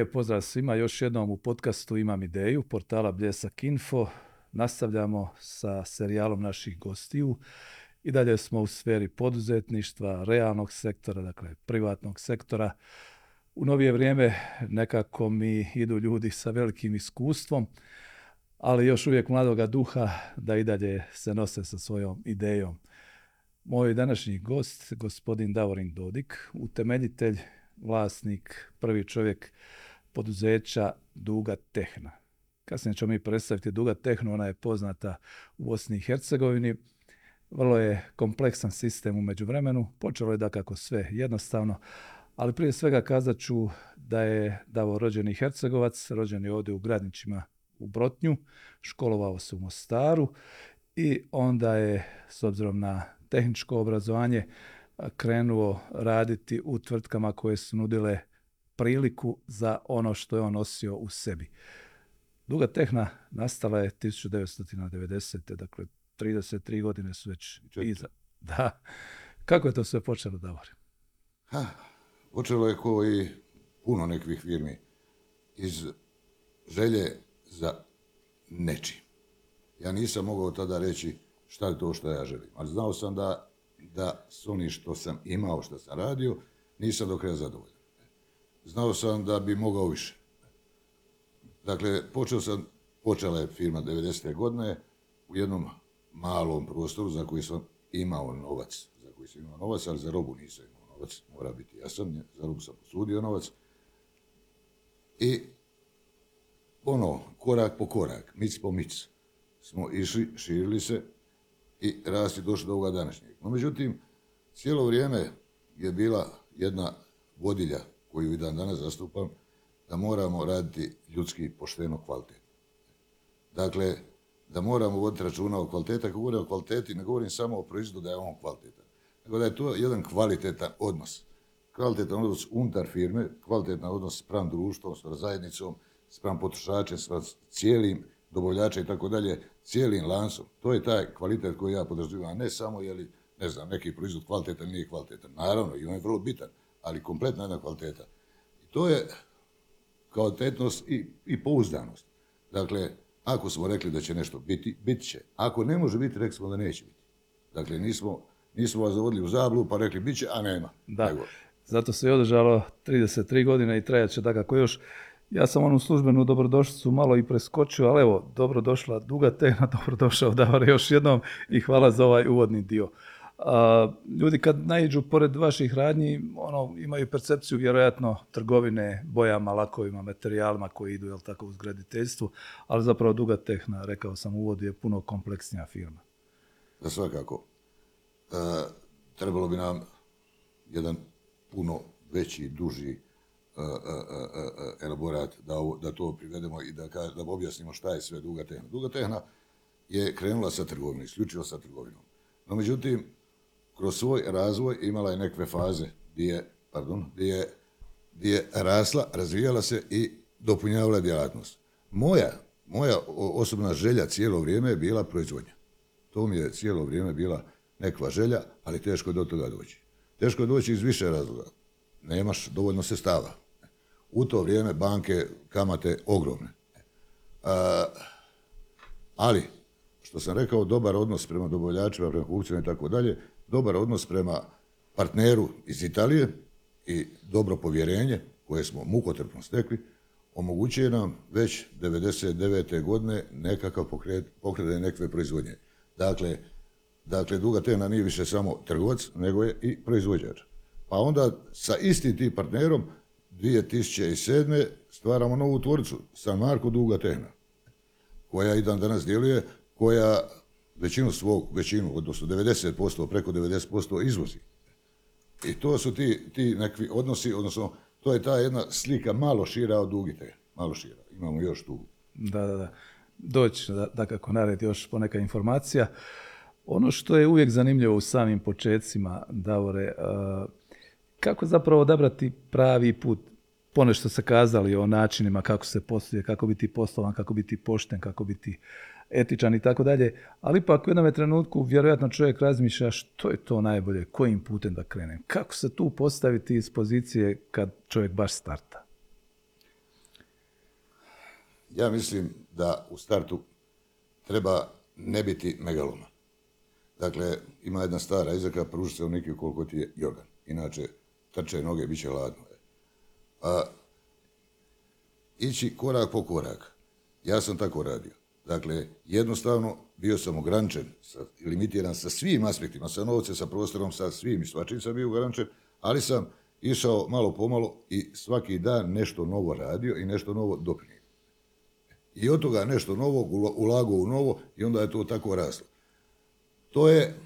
lijep pozdrav svima. Još jednom u podcastu Imam ideju, portala Bljesak Info. Nastavljamo sa serijalom naših gostiju. I dalje smo u sferi poduzetništva, realnog sektora, dakle privatnog sektora. U novije vrijeme nekako mi idu ljudi sa velikim iskustvom, ali još uvijek mladoga duha da i dalje se nose sa svojom idejom. Moj današnji gost, gospodin Davorin Dodik, utemeljitelj, vlasnik, prvi čovjek poduzeća Duga Tehna. Kasnije ćemo mi predstaviti Duga Tehnu, ona je poznata u Bosni i Hercegovini. Vrlo je kompleksan sistem u međuvremenu. Počelo je da kako sve jednostavno, ali prije svega kazat ću da je Davo rođeni Hercegovac, rođen je ovdje u Gradnićima u Brotnju, školovao se u Mostaru i onda je, s obzirom na tehničko obrazovanje, krenuo raditi u tvrtkama koje su nudile priliku za ono što je on nosio u sebi. Duga tehna nastala je 1990. Dakle, 33 godine su već iza. Da. Kako je to sve počelo, Davor? Ha, počelo je kao i puno nekih firmi iz želje za nečim. Ja nisam mogao tada reći šta je to što ja želim, ali znao sam da, da s onim što sam imao, što sam radio, nisam do kraja zadovoljan. Znao sam da bi mogao više. Dakle, počeo sam, počela je firma 90. godine u jednom malom prostoru za koji sam imao novac. Za koji sam imao novac, ali za robu nisam imao novac. Mora biti jasan, za robu sam posudio novac. I ono, korak po korak, mic po mic, smo išli, širili se i rasti došli do ovoga današnjeg. No, međutim, cijelo vrijeme je bila jedna vodilja koju i dan danas zastupam, da moramo raditi ljudski pošteno kvalitetno. Dakle, da moramo voditi računa o kvaliteti. Ako govorim o kvaliteti, ne govorim samo o proizvodu da je on kvalitetan, nego da je to jedan kvalitetan odnos. Kvalitetan odnos unutar firme, kvalitetan odnos spram društvom, s zajednicom, spram potrošačem, s cijelim dobavljačem i tako dalje, cijelim lancom. To je taj kvalitet koji ja podrazumijam, a ne samo je li, ne znam, neki proizvod kvalitetan, nije kvalitetan. Naravno, i on je vrlo bitan, ali kompletna jedna kvaliteta. I to je kvalitetnost i, i pouzdanost. Dakle, ako smo rekli da će nešto biti, bit će. Ako ne može biti, rekli smo da neće biti. Dakle, nismo, nismo vas zavodili u zablu pa rekli bit će, a nema. Da, zato se je održalo 33 godine i trajat će tako još. Ja sam onu službenu dobrodošlicu malo i preskočio, ali evo, dobrodošla duga tema, dobrodošao Davor još jednom i hvala za ovaj uvodni dio. A, ljudi kad naiđu pored vaših radnji, ono, imaju percepciju vjerojatno trgovine bojama, lakovima, materijalima koji idu, jel tako, uz graditeljstvo, ali zapravo Duga Tehna, rekao sam u uvodu, je puno kompleksnija firma. Da svakako. E, trebalo bi nam jedan puno veći, duži e, e, elaborat da, da to privedemo i da, da objasnimo šta je sve Duga Tehna. Duga Tehna je krenula sa trgovinom, isključivo sa trgovinom. No, međutim, kroz svoj razvoj imala je nekve faze gdje je, pardon, gdje je, gdje je rasla, razvijala se i dopunjavala djelatnost. Moja, moja osobna želja cijelo vrijeme je bila proizvodnja. To mi je cijelo vrijeme bila nekva želja, ali teško je do toga doći. Teško je doći iz više razloga. Nemaš dovoljno sestava. U to vrijeme banke, kamate ogromne. ali, što sam rekao, dobar odnos prema dobavljačima, prema kupcima i tako dalje, dobar odnos prema partneru iz Italije i dobro povjerenje koje smo mukotrpno stekli, omogućuje nam već 99. godine nekakav pokret, pokretanje nekakve proizvodnje. Dakle, dakle, Duga Tena nije više samo trgovac, nego je i proizvođač. Pa onda sa istim tim partnerom 2007. stvaramo novu tvoricu, San Marko Duga Tena, koja i dan danas djeluje, koja većinu svog, većinu, odnosno 90%, preko 90% izvozi. I to su ti, ti nekakvi odnosi, odnosno to je ta jedna slika malo šira od dugite, malo šira. Imamo još tu. Da, da, da. Doći da, da kako nared još poneka informacija. Ono što je uvijek zanimljivo u samim počecima, Davore, kako zapravo odabrati pravi put? Ponešto se kazali o načinima kako se posluje, kako biti poslovan, kako biti pošten, kako biti etičan i tako dalje, ali ipak u jednom trenutku vjerojatno čovjek razmišlja što je to najbolje, kojim putem da krenem. Kako se tu postaviti iz pozicije kad čovjek baš starta? ja mislim da u startu treba ne biti megaloma. Dakle, ima jedna stara izreka, pruži se neki koliko ti je jorgan. Inače, trče noge, bit će hladno. A, ići korak po korak. Ja sam tako radio. Dakle, jednostavno bio sam ograničen, sa, limitiran sa svim aspektima, sa novce, sa prostorom, sa svim i svačim sam bio ograničen, ali sam išao malo pomalo i svaki dan nešto novo radio i nešto novo doprinio. I od toga nešto novog ulagao u novo i onda je to tako raslo. To je,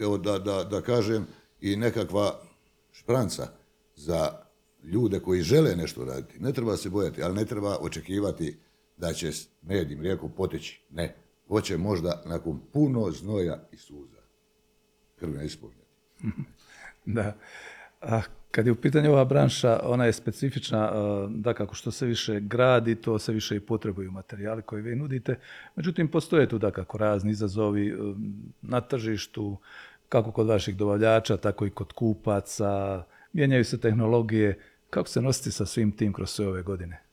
evo da, da, da kažem, i nekakva špranca za ljude koji žele nešto raditi. Ne treba se bojati, ali ne treba očekivati da će med i poteći. Ne. Hoće možda nakon puno znoja i suza. Krvne ispunjati. da. A kad je u pitanju ova branša, ona je specifična, da kako što se više gradi, to se više i potrebuju materijali koje vi nudite. Međutim, postoje tu da kako razni izazovi na tržištu, kako kod vaših dobavljača, tako i kod kupaca, mijenjaju se tehnologije. Kako se nositi sa svim tim kroz sve ove godine?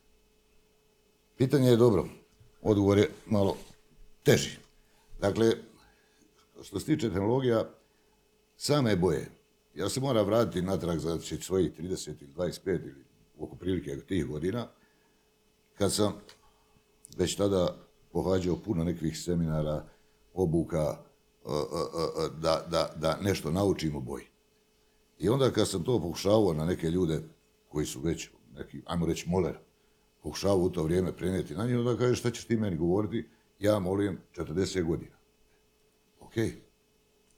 Pitanje je dobro. Odgovor je malo teži. Dakle, što se tiče tehnologija, same boje. Ja se moram vratiti natrag za svojih 30 ili 25 ili oko prilike tih godina, kad sam već tada pohađao puno nekih seminara, obuka, e, e, e, da, da, da nešto naučimo boji. I onda kad sam to pokušavao na neke ljude koji su već neki, ajmo reći, moler, pokušavao u to vrijeme prenijeti na njih, onda kaže šta ćeš ti meni govoriti, ja molim 40 godina. Ok,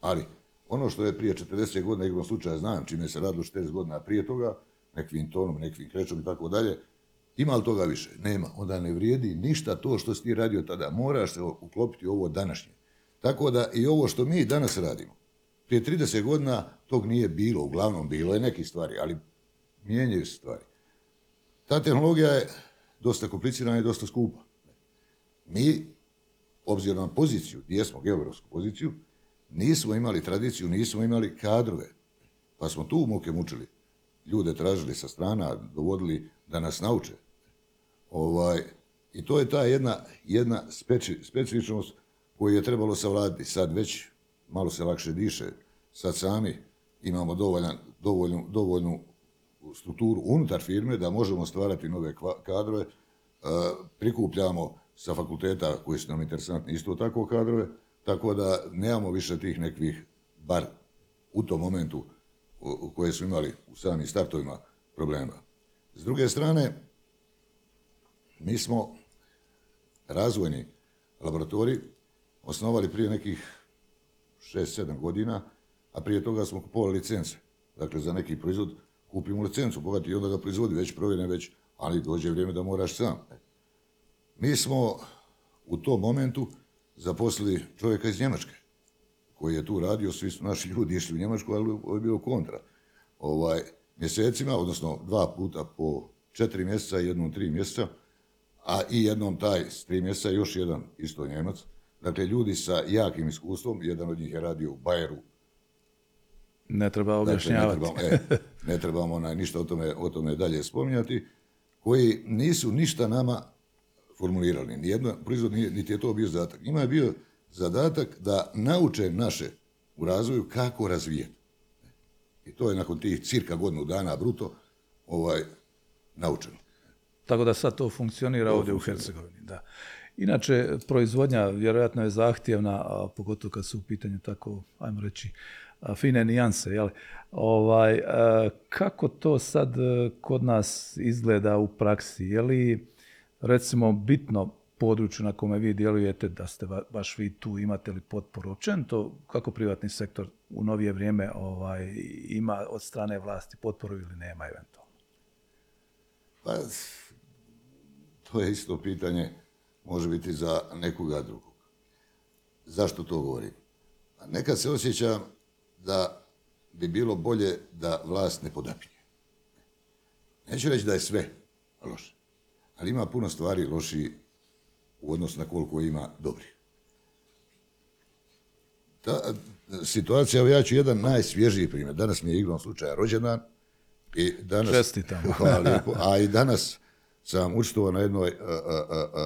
ali ono što je prije 40 godina, igrom slučaja znam čime se radilo 40 godina prije toga, nekvim tonom, nekvim krećom i tako dalje, ima li toga više? Nema. Onda ne vrijedi ništa to što si ti radio tada. Moraš se uklopiti u ovo današnje. Tako da i ovo što mi danas radimo, prije 30 godina tog nije bilo, uglavnom bilo je neki stvari, ali mijenjaju se stvari. Ta tehnologija je dosta komplicirana i dosta skupa. Mi, obzirom na poziciju, gdje smo, geografsku poziciju, nismo imali tradiciju, nismo imali kadrove. Pa smo tu muke mučili. Ljude tražili sa strana, dovodili da nas nauče. Ovaj, I to je ta jedna, jedna specifičnost koju je trebalo savladiti. Sad već malo se lakše diše. Sad sami imamo dovoljnu, dovoljnu strukturu unutar firme da možemo stvarati nove kadrove. E, prikupljamo sa fakulteta koji su nam interesantni isto tako kadrove tako da nemamo više tih nekih, bar u tom momentu koje smo imali u samim startovima problema. S druge strane, mi smo razvojni laboratorij osnovali prije nekih 6-7 godina, a prije toga smo kupovali licence. Dakle, za neki proizvod kupimo licencu, bogati i onda ga proizvodi, već provjene, već, ali dođe vrijeme da moraš sam. Mi smo u tom momentu zaposlili čovjeka iz Njemačke, koji je tu radio, svi su naši ljudi išli u Njemačku, ali ovo je bilo kontra. Ovaj, mjesecima, odnosno dva puta po četiri mjeseca, jednom tri mjeseca, a i jednom taj s tri mjeseca, još jedan isto Njemac. Dakle, ljudi sa jakim iskustvom, jedan od njih je radio u Bajeru. Ne treba objašnjavati. Dakle, ne trebamo, e, ne trebamo ništa o tome, o tome dalje spominjati, koji nisu ništa nama formulirali. Nijedno proizvod nije, niti je to bio zadatak. Ima je bio zadatak da nauče naše u razvoju kako razvijeti. I to je nakon tih cirka godinu dana bruto ovaj, naučeno. Tako da sad to funkcionira ovdje u Hercegovini. Da. Inače, proizvodnja vjerojatno je zahtjevna, a pogotovo kad su u pitanju tako, ajmo reći, fine nijanse. Jel? Ovaj, kako to sad kod nas izgleda u praksi? Je li recimo bitno području na kome vi djelujete, da ste baš vi tu, imate li potporu općenito, kako privatni sektor u novije vrijeme ovaj, ima od strane vlasti potporu ili nema eventualno? Pa, to je isto pitanje, može biti za nekoga drugog. Zašto to govorim? Pa nekad se osjećam da bi bilo bolje da vlast ne podapinje. Neću reći da je sve loše ali ima puno stvari loši u odnosu na koliko ima dobri. Ta situacija, ja ću jedan najsvježiji primjer. Danas mi je igrom slučaja rođendan. I danas, Čestitam. Hvala lijepo. A i danas sam učestvovao na jednoj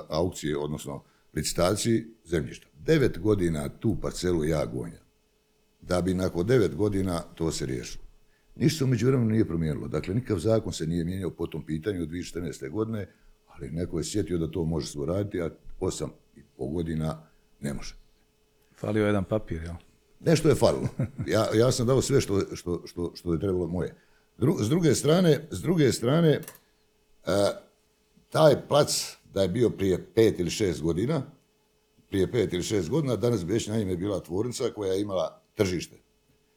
aukciji, odnosno licitaciji zemljišta. Devet godina tu parcelu ja gonjam. Da bi nakon devet godina to se riješilo. Ništa se umeđu vremenu nije promijenilo. Dakle, nikakav zakon se nije mijenjao po tom pitanju od 2014. godine, ali neko je sjetio da to može se uraditi, a osam i pol godina ne može. Falio jedan papir, jel? Nešto je falilo. Ja, ja sam dao sve što, što, što, što je trebalo moje. s druge strane, s druge strane e, taj plac da je bio prije pet ili šest godina, prije pet ili šest godina, danas bi već na ime bila tvornica koja je imala tržište.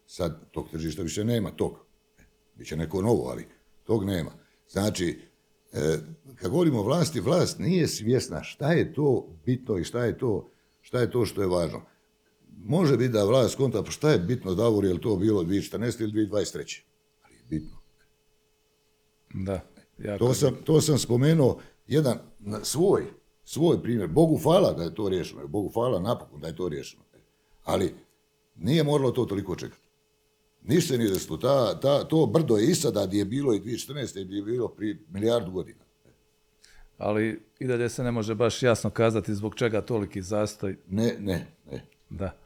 Sad tog tržišta više nema, tog. Biće neko novo, ali tog nema. Znači, e, kad govorimo o vlasti, vlast nije svjesna šta je to bitno i šta je to, šta je to što je važno. Može biti da vlast konta, pa šta je bitno Davor, je li to bilo 2014. ili 2023. Ali je bitno. Da. to, sam, to sam spomenuo jedan svoj, svoj primjer. Bogu hvala da je to riješeno. Bogu hvala napokon da je to riješeno. Ali nije moralo to toliko čekati. Ništa nije desilo. Ta, ta, to brdo je i sada gdje je bilo i 2014. gdje je bilo prije milijardu godina. Ali i dalje se ne može baš jasno kazati zbog čega toliki zastoj. Ne, ne, ne. Da.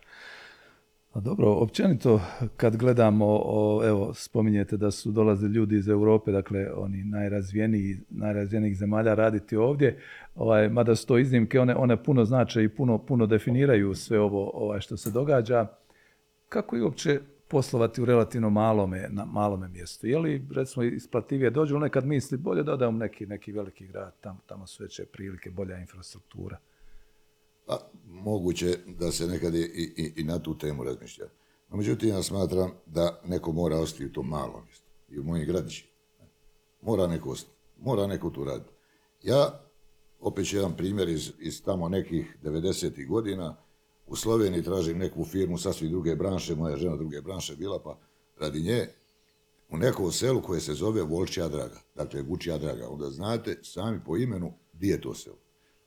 A dobro, općenito kad gledamo, o, evo, spominjete da su dolazili ljudi iz Europe, dakle oni najrazvijeniji, najrazvijenijih zemalja raditi ovdje, ovaj, mada su to iznimke, one, one puno znače i puno, puno definiraju sve ovo ovaj, što se događa. Kako je uopće poslovati u relativno malome, na malome mjestu? Je li, recimo, isplativije dođu, nekad misli, bolje da odam neki, neki veliki grad, tamo, tamo su veće prilike, bolja infrastruktura? Pa, moguće da se nekad i, i, i na tu temu razmišlja. No, međutim, ja smatram da neko mora ostati u tom malom mjestu. I u mojim gradićima. Mora neko ostati. Mora neko tu raditi. Ja, opet ću jedan primjer iz, iz tamo nekih 90. godina, u Sloveniji tražim neku firmu sasvim druge branše, moja žena druge branše bila, pa radi nje, u nekom selu koje se zove Volčija Draga, dakle Vučija Draga, onda znate sami po imenu gdje je to selo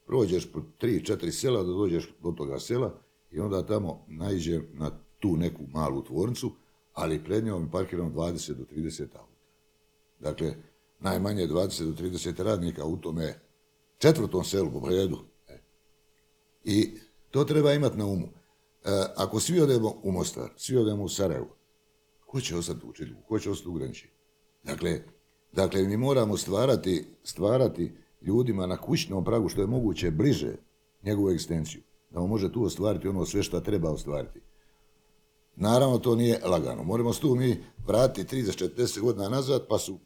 prođeš po tri, četiri sela da dođeš do toga sela i onda tamo naiđem na tu neku malu tvornicu, ali pred njom je parkirano 20 do 30 auta. Dakle, najmanje 20 do 30 radnika u tome četvrtom selu po redu. E. I to treba imati na umu. E, ako svi odemo u Mostar, svi odemo u Sarajevo, ko će ostati u Čilju, ko će ostati u Grenči? Dakle, dakle, mi moramo stvarati, stvarati ljudima na kućnom pragu što je moguće bliže njegovu egzistenciju, da on može tu ostvariti ono sve što treba ostvariti. Naravno, to nije lagano. Moramo se tu mi vratiti 30-40 godina nazad, pa su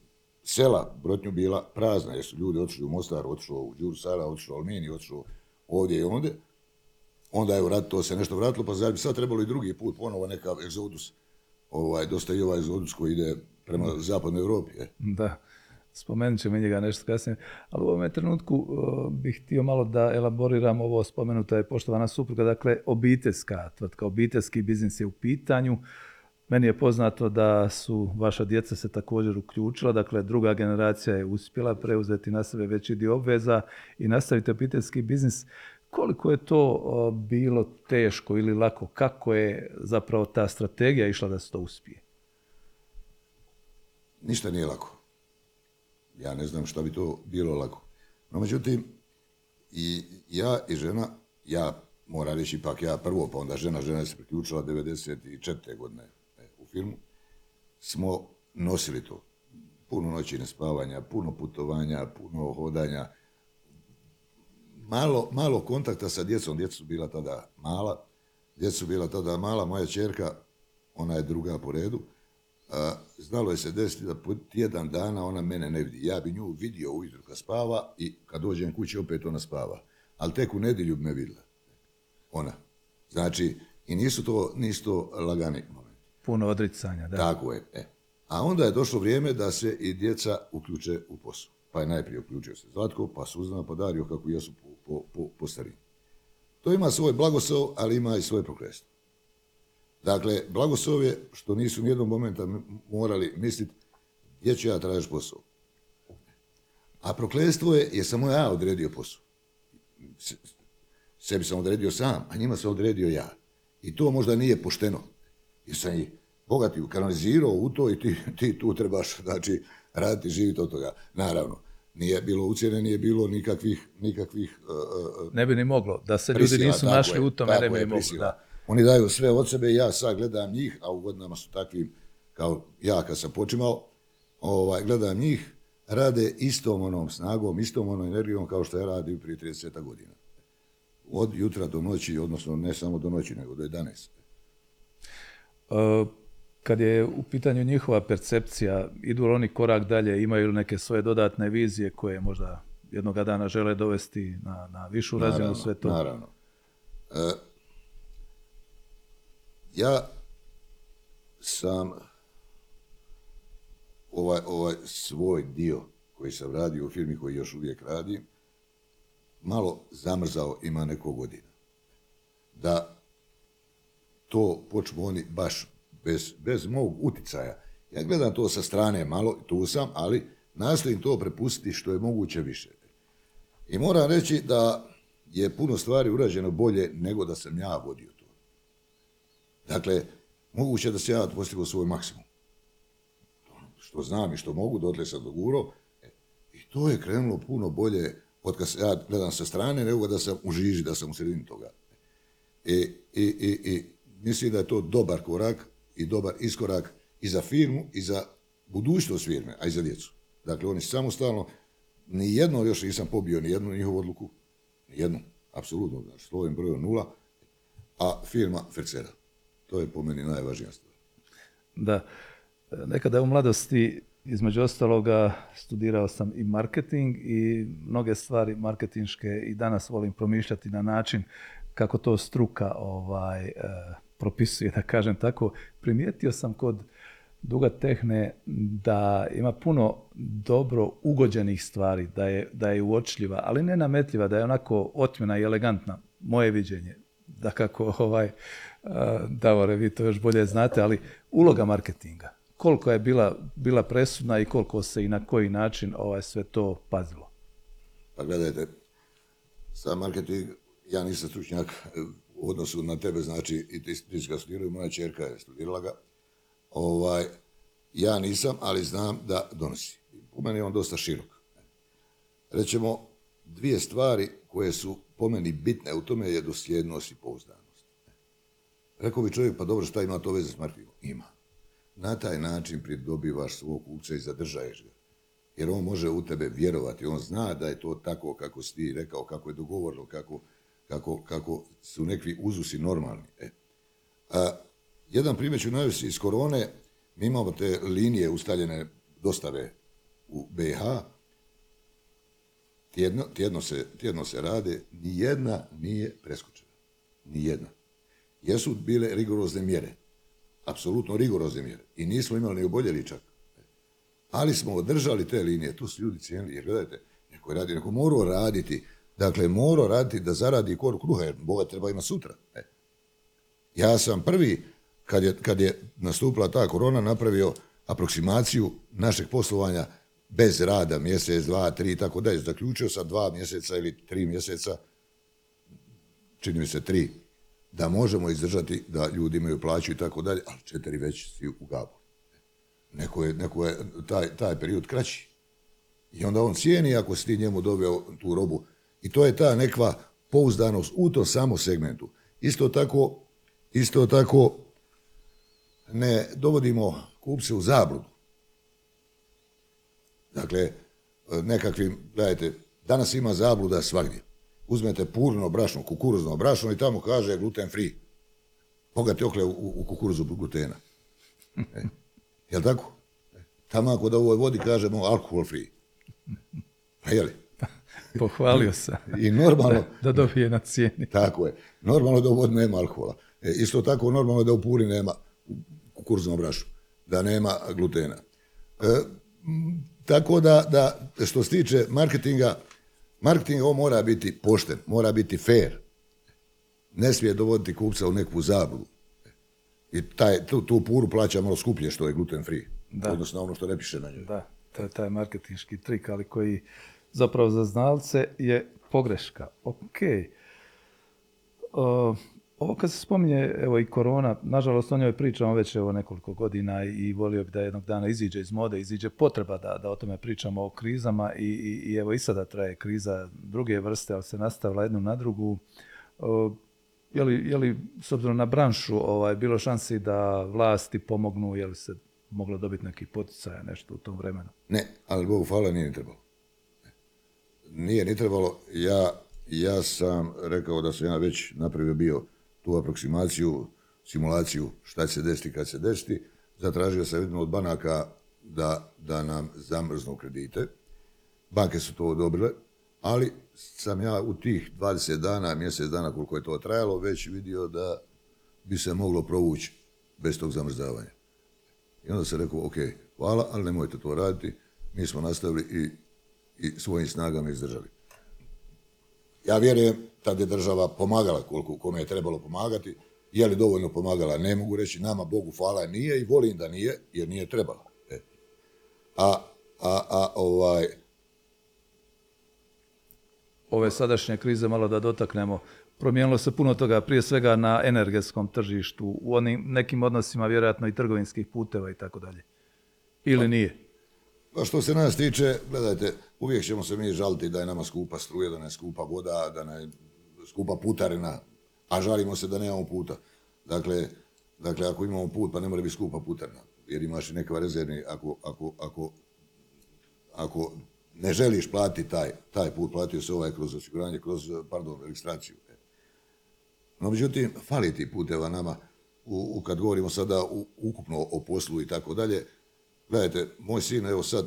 sela Brotnju bila prazna, jer su ljudi otišli u Mostar, otišli u Đuru Sara, otišli u Almini, otišli ovdje i ondje. Onda je rat to se nešto vratilo, pa zar bi sad trebalo i drugi put ponovo nekav egzodus, ovaj, dosta i ovaj egzodus koji ide prema zapadnoj Europi. Da. Spomenut ćemo njega nešto kasnije, ali u ovom trenutku uh, bih htio malo da elaboriram ovo spomenuta je poštovana supruga, dakle obiteljska tvrtka, obiteljski biznis je u pitanju. Meni je poznato da su vaša djeca se također uključila, dakle druga generacija je uspjela preuzeti na sebe veći dio obveza i nastaviti obiteljski biznis. Koliko je to bilo teško ili lako? Kako je zapravo ta strategija išla da se to uspije? Ništa nije lako ja ne znam šta bi to bilo lako. No međutim, i ja i žena, ja moram reći ipak ja prvo, pa onda žena, žena se priključila 94. godine e, u filmu, smo nosili to. Puno noći nespavanja, puno putovanja, puno hodanja, malo, malo kontakta sa djecom, djeca su bila tada mala, djeca su bila tada mala, moja čerka, ona je druga po redu, znalo je se desiti da po tjedan dana ona mene ne vidi. Ja bi nju vidio ujutro kad spava i kad dođem kući opet ona spava. Ali tek u nedjelju bi me vidjela. Ona. Znači, i nisu to, nisu to lagani momenti. Puno odricanja, da. Tako je. E. A onda je došlo vrijeme da se i djeca uključe u posao. Pa je najprije uključio se Zlatko, pa Suzana, pa Dario, kako jesu po, po, po starini. To ima svoj blagoslov, ali ima i svoje prokletstvo. Dakle, blagoslov je što nisu nijednog momenta morali misliti gdje ću ja tražiti posao. A prokletstvo je jer sam ja odredio posao. Sebi sam odredio sam, a njima sam odredio ja. I to možda nije pošteno. Jer sam ih bogati ukanalizirao u to i ti, ti tu trebaš znači, raditi živjeti od toga. Naravno, Nije bilo ucjene, nije bilo nikakvih... nikakvih uh, ne bi ni moglo. Da se ljudi nisu našli u tome, ne bi ni moglo. Da. Oni daju sve od sebe ja sad gledam njih, a u godinama su takvim kao ja kad sam počimao, ovaj, gledam njih, rade istom onom snagom, istom onom energijom kao što je radio prije 30 godina. Od jutra do noći, odnosno ne samo do noći, nego do 11. Uh, kad je u pitanju njihova percepcija, idu li oni korak dalje, imaju li neke svoje dodatne vizije koje možda jednoga dana žele dovesti na, na višu razinu sve to? Naravno. E, ja sam ovaj, ovaj svoj dio koji sam radio u firmi koji još uvijek radim, malo zamrzao ima neko godina. Da to počnu oni baš bez, bez mog uticaja. Ja gledam to sa strane malo, tu sam, ali nastojim to prepustiti što je moguće više. I moram reći da je puno stvari urađeno bolje nego da sam ja vodio to. Dakle, moguće da se ja postigao svoj maksimum. Što znam i što mogu, dotle sam dogurao. E, I to je krenulo puno bolje od kad ja gledam sa strane, nego da sam u žiži, da sam u sredini toga. I, i, i, i mislim da je to dobar korak i dobar iskorak i za firmu i za budućnost firme, a i za djecu. Dakle, oni samostalno, ni jedno još nisam pobio, ni jednu njihovu odluku, ni jednu, apsolutno, znači, slovim brojom nula, a firma Fercera. To je po meni najvažnija stvar. Da. Nekada u mladosti, između ostaloga, studirao sam i marketing i mnoge stvari marketinške i danas volim promišljati na način kako to struka ovaj, eh, propisuje, da kažem tako. Primijetio sam kod Duga Tehne da ima puno dobro ugođenih stvari, da je, da je uočljiva, ali ne nametljiva, da je onako otmjena i elegantna, moje viđenje. Da kako, ovaj, Davore, vi to još bolje znate, ali uloga marketinga, koliko je bila, bila presudna i koliko se i na koji način ovaj sve to pazilo? Pa gledajte, sam marketing, ja nisam stručnjak u odnosu na tebe, znači i ti, ti ga moja čerka je studirala ga. Ovaj, ja nisam, ali znam da donosi. U meni je on dosta širok. Rećemo, dvije stvari koje su po meni bitne u tome je dosljednost i pouzdanost. Rekao bi čovjek, pa dobro, šta ima to veze s marketingom? Ima. Na taj način pridobivaš svog kupca i zadržaješ ga. Jer on može u tebe vjerovati, on zna da je to tako kako si ti rekao, kako je dogovorilo, kako kako, kako su nekvi uzusi normalni. E. A, jedan primjer ću navesti iz korone, mi imamo te linije ustaljene dostave u BiH, tjedno, tjedno, se, tjedno se rade, ni jedna nije preskočena. Ni jedna. Jesu bile rigorozne mjere. Apsolutno rigorozne mjere. I nismo imali ni oboljeli čak. Ali smo održali te linije, tu su ljudi cijenili, jer gledajte, neko je radi, neko morao raditi, Dakle, morao raditi da zaradi kor kruha, jer Boga treba ima sutra. E. Ja sam prvi, kad je, kad je nastupila ta korona, napravio aproksimaciju našeg poslovanja bez rada, mjesec, dva, tri i tako dalje. Zaključio sam dva mjeseca ili tri mjeseca, čini mi se tri, da možemo izdržati da ljudi imaju plaću i tako dalje, ali četiri već si u gabu. Neko je, neko je taj, taj period kraći. I onda on cijeni ako si ti njemu doveo tu robu i to je ta nekva pouzdanost u tom samo segmentu. Isto tako, isto tako ne dovodimo kupce u zabludu. Dakle, nekakvim, gledajte, danas ima zabluda svagdje. Uzmete purno brašno, kukuruzno brašno i tamo kaže gluten free. Bogati okle u, u kukuruzu glutena. E, jel tako? Tamo ako da u ovoj vodi kažemo alkohol free. Pa jeli? Pohvalio se. I normalno... Da, da dobije na cijeni. Tako je. Normalno da u vodi nema alkohola. E, isto tako normalno da u puri nema kukurznom brašu. Da nema glutena. E, tako da, da, što se tiče marketinga, marketing on mora biti pošten, mora biti fair. Ne smije dovoditi kupca u nekakvu zabludu. I taj, tu, tu puru plaća malo skuplje što je gluten free. Da. Odnosno ono što ne piše na njoj. Da, to je taj marketinški trik, ali koji zapravo za znalce je pogreška. Ok. Uh, Ovo kad se spominje, evo i korona, nažalost o njoj pričamo već evo nekoliko godina i volio bi da jednog dana iziđe iz mode, iziđe potreba da, da o tome pričamo, o krizama i, i, i evo i sada traje kriza druge vrste, ali se nastavila jednu na drugu. je, li, je li, s obzirom na branšu, ovaj, bilo šansi da vlasti pomognu, je li se moglo dobiti neki poticaja, nešto u tom vremenu? Ne, ali Bogu hvala nije ni trebalo. Nije ni trebalo. Ja, ja sam rekao da sam ja već napravio bio tu aproksimaciju, simulaciju šta će se desiti kad se desiti. Zatražio sam jednu od banaka da, da nam zamrznu kredite. Banke su to odobrile, ali sam ja u tih 20 dana, mjesec dana koliko je to trajalo, već vidio da bi se moglo provući bez tog zamrzavanja. I onda sam rekao, ok, hvala, ali nemojte to raditi. Mi smo nastavili i, i svojim snagama izdržali. Ja vjerujem tad je država pomagala koliko kome je trebalo pomagati. Je li dovoljno pomagala? Ne mogu reći. Nama, Bogu, hvala, nije i volim da nije, jer nije trebala. E. A, a, a ovaj... Ove sadašnje krize, malo da dotaknemo, promijenilo se puno toga, prije svega na energetskom tržištu, u onim nekim odnosima vjerojatno i trgovinskih puteva i tako dalje. Ili pa- nije? Pa što se nas tiče, gledajte, uvijek ćemo se mi žaliti da je nama skupa struje, da ne skupa voda, da ne skupa putarina, a žalimo se da nemamo puta. Dakle, dakle ako imamo put, pa ne mora biti skupa putarina, jer imaš i neka rezervni, ako, ako, ako, ako ne želiš platiti taj, taj put, platio se ovaj kroz osiguranje, kroz, pardon, registraciju. No, međutim, fali ti puteva nama, u, kad govorimo sada u, ukupno o poslu i tako dalje. Gledajte, moj sin, evo sad,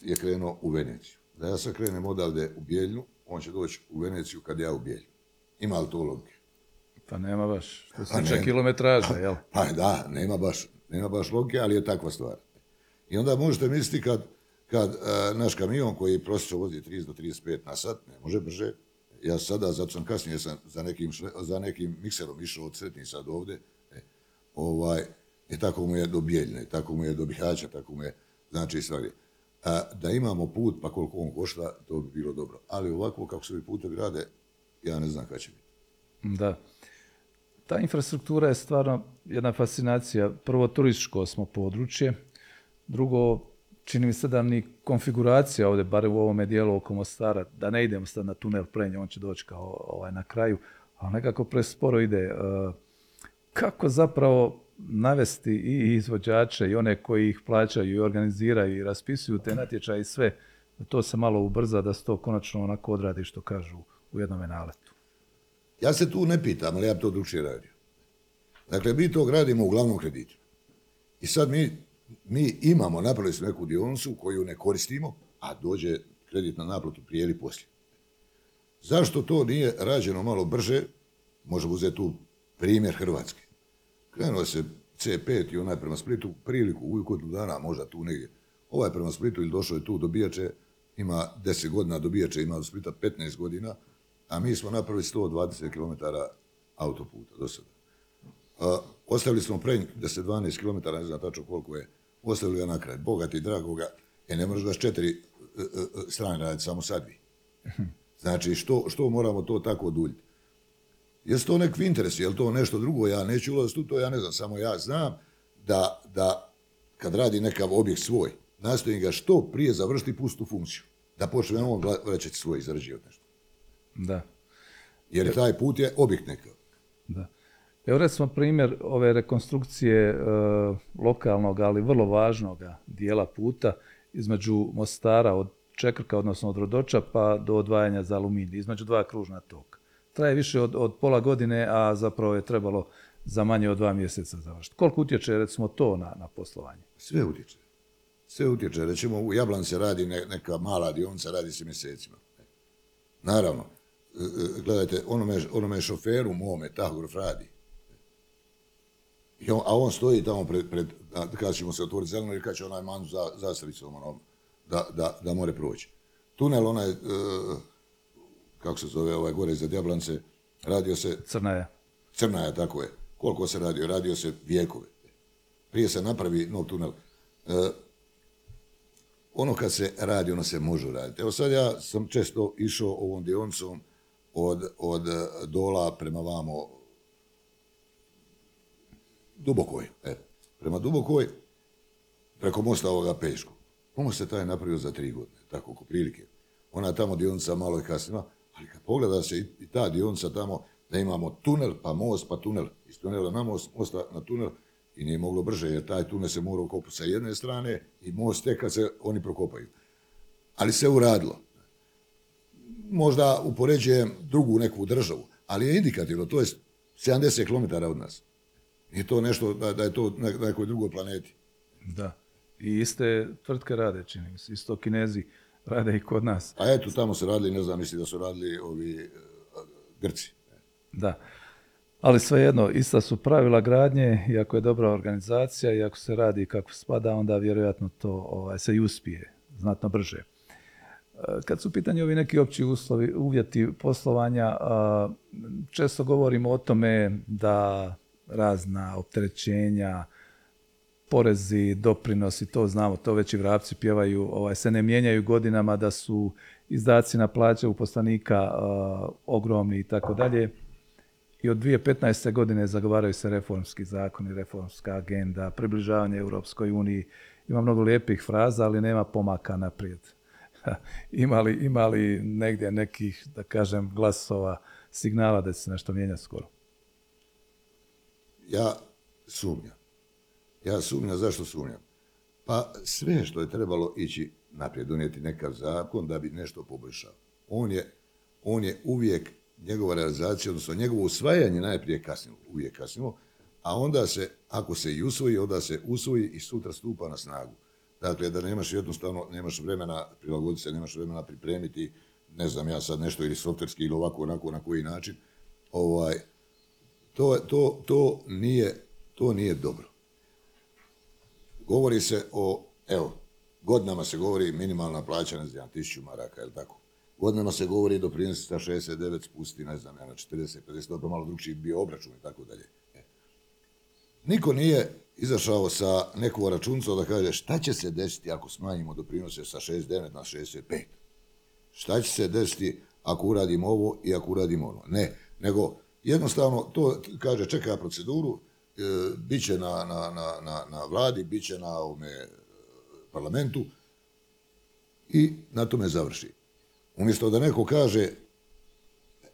je krenuo u Veneciju. Da ja sad krenem odavde u Bijeljnu, on će doći u Veneciju kad ja u Bijeljnu. Ima li to logike? Pa nema baš, što se tiče kilometraža, jel? Pa da, nema baš, nema baš logike, ali je takva stvar. I onda možete misliti kad, kad e, naš kamion koji prosječno vozi 30 do 35 na sat, ne može brže, ja sada, zato sam kasnije sam za nekim, za nekim mikserom išao od sad ovdje, e, ovaj, i tako mu je do Bijeljne, tako mu je do Bihaća, tako mu je, znači stvari. A, da imamo put, pa koliko on košta, to bi bilo dobro. Ali ovako, kako se ovi putevi grade, ja ne znam kada će biti. Da. Ta infrastruktura je stvarno jedna fascinacija. Prvo, turističko smo područje. Drugo, čini mi se da ni konfiguracija ovdje, bar u ovome dijelu oko Mostara, da ne idemo sad na tunel Prenje, on će doći kao ovaj, na kraju, ali nekako presporo ide. E, kako zapravo navesti i izvođače i one koji ih plaćaju i organiziraju i raspisuju te natječaje i sve, to se malo ubrza, da se to konačno onako odradi što kažu u jednom naletu. Ja se tu ne pitam, ali ja to drugčije radio. Dakle, mi to gradimo u glavnom kreditu. I sad mi, mi imamo, napravili smo neku dionicu koju ne koristimo, a dođe kredit na naplatu prije ili poslije. Zašto to nije rađeno malo brže? Možemo uzeti tu primjer Hrvatske. Krenuo se C5 i onaj prema Splitu, priliku u godinu dana, možda tu negdje. Ovaj prema Splitu ili došao je tu, dobijače, ima 10 godina, dobijače ima do Splita 15 godina, a mi smo napravili 120 km autoputa do sada. ostavili smo prenj 10-12 km, ne znam tačno koliko je, ostavili ga na kraj. Bogati, dragoga, e ne možeš ga četiri e, e, e, strane raditi, samo sad vi. Znači, što, što moramo to tako duljiti? Jesu to neki interes, je to nešto drugo, ja neću ulaziti u to, ja ne znam, samo ja znam da, da kad radi nekav objekt svoj, nastojim ga što prije završiti pustu funkciju, da počne on vraćati svoj izrađivati nešto. Da. Jer taj put je objekt nekav. Da. Evo recimo primjer ove rekonstrukcije e, lokalnog, ali vrlo važnog dijela puta između Mostara od Čekrka, odnosno od Rodoča, pa do odvajanja za aluminij, između dva kružna toka traje više od, od pola godine, a zapravo je trebalo za manje od dva mjeseca završiti. Koliko utječe recimo to na, na poslovanje? Sve utječe. Sve utječe. Recimo u Jablan se radi neka mala dionica, radi se mjesecima. Naravno, e, e, gledajte, onome, onome šoferu mome tahograf radi. I on, a on stoji tamo pred, pred kad ćemo se otvoriti zeleno i kad će onaj man za, zastavicom onom, da, da, da more proći. Tunel onaj, e, kako se zove ovaj gore za Djablance, radio se... Crnaja. Crnaja, tako je. Koliko se radio? Radio se vijekove. Prije se napravi nov tunel. E, ono kad se radi, ono se može raditi. Evo sad ja sam često išao ovom dioncom od, od dola prema vamo Dubokoj. E, prema Dubokoj, preko mosta ovoga Peškog. Pomost se taj napravio za tri godine, tako oko prilike. Ona tamo dionica malo je kasnila, ali kad pogleda se i ta dionica tamo, da imamo tunel, pa most, pa tunel, iz tunela na most, mosta na tunel, i nije moglo brže, jer taj tunel se mora ukopati sa jedne strane i most tek kad se oni prokopaju. Ali se uradilo. Možda upoređujem drugu neku državu, ali je indikativno, to je 70 km od nas. Nije to nešto da, da je to na nekoj drugoj planeti. Da. I iste tvrtke rade, čini mi se. Isto kinezi rade i kod nas. A eto, tamo su radili, ne znam, misli da su radili ovi e, Grci. Da. Ali svejedno, ista su pravila gradnje i ako je dobra organizacija i ako se radi kako spada, onda vjerojatno to ovaj, se i uspije znatno brže. E, kad su u pitanju ovi neki opći uslovi, uvjeti poslovanja, često govorimo o tome da razna opterećenja, porezi, doprinosi, to znamo, to već i vrapci pjevaju, ovaj, se ne mijenjaju godinama, da su izdaci na plaće uposlanika ogromni i tako dalje. I od 2015. godine zagovaraju se reformski zakoni, reformska agenda, približavanje Europskoj uniji. Ima mnogo lijepih fraza, ali nema pomaka naprijed. imali, imali negdje nekih, da kažem, glasova, signala da će se nešto mijenjati skoro? Ja sumnjam. Ja sumnjam, zašto sumnjam? Pa sve što je trebalo ići naprijed, donijeti nekav zakon da bi nešto poboljšao. On je, on je uvijek, njegova realizacija, odnosno njegovo usvajanje najprije kasnilo, uvijek kasnilo, a onda se, ako se i usvoji, onda se usvoji i sutra stupa na snagu. Dakle, da nemaš jednostavno, nemaš vremena prilagoditi se, nemaš vremena pripremiti, ne znam ja sad nešto ili softverski ili ovako, onako, na koji način, ovaj, to, to, to, nije, to nije dobro. Govori se o, evo, godinama se govori minimalna plaća, ne znam, tisuću maraka, je tako? Godinama se govori do sa 69 spusti, ne znam, na 40, 50, dobro malo drugčiji bio obračun i tako dalje. E. Niko nije izašao sa nekom računcom da kaže šta će se desiti ako smanjimo doprinose sa 69 na 65. Šta će se desiti ako uradimo ovo i ako uradimo ono. Ne, nego jednostavno to kaže čeka proceduru, e, bit će na, na, na, na vladi, bit će na ovome parlamentu i na tome završi. Umjesto da neko kaže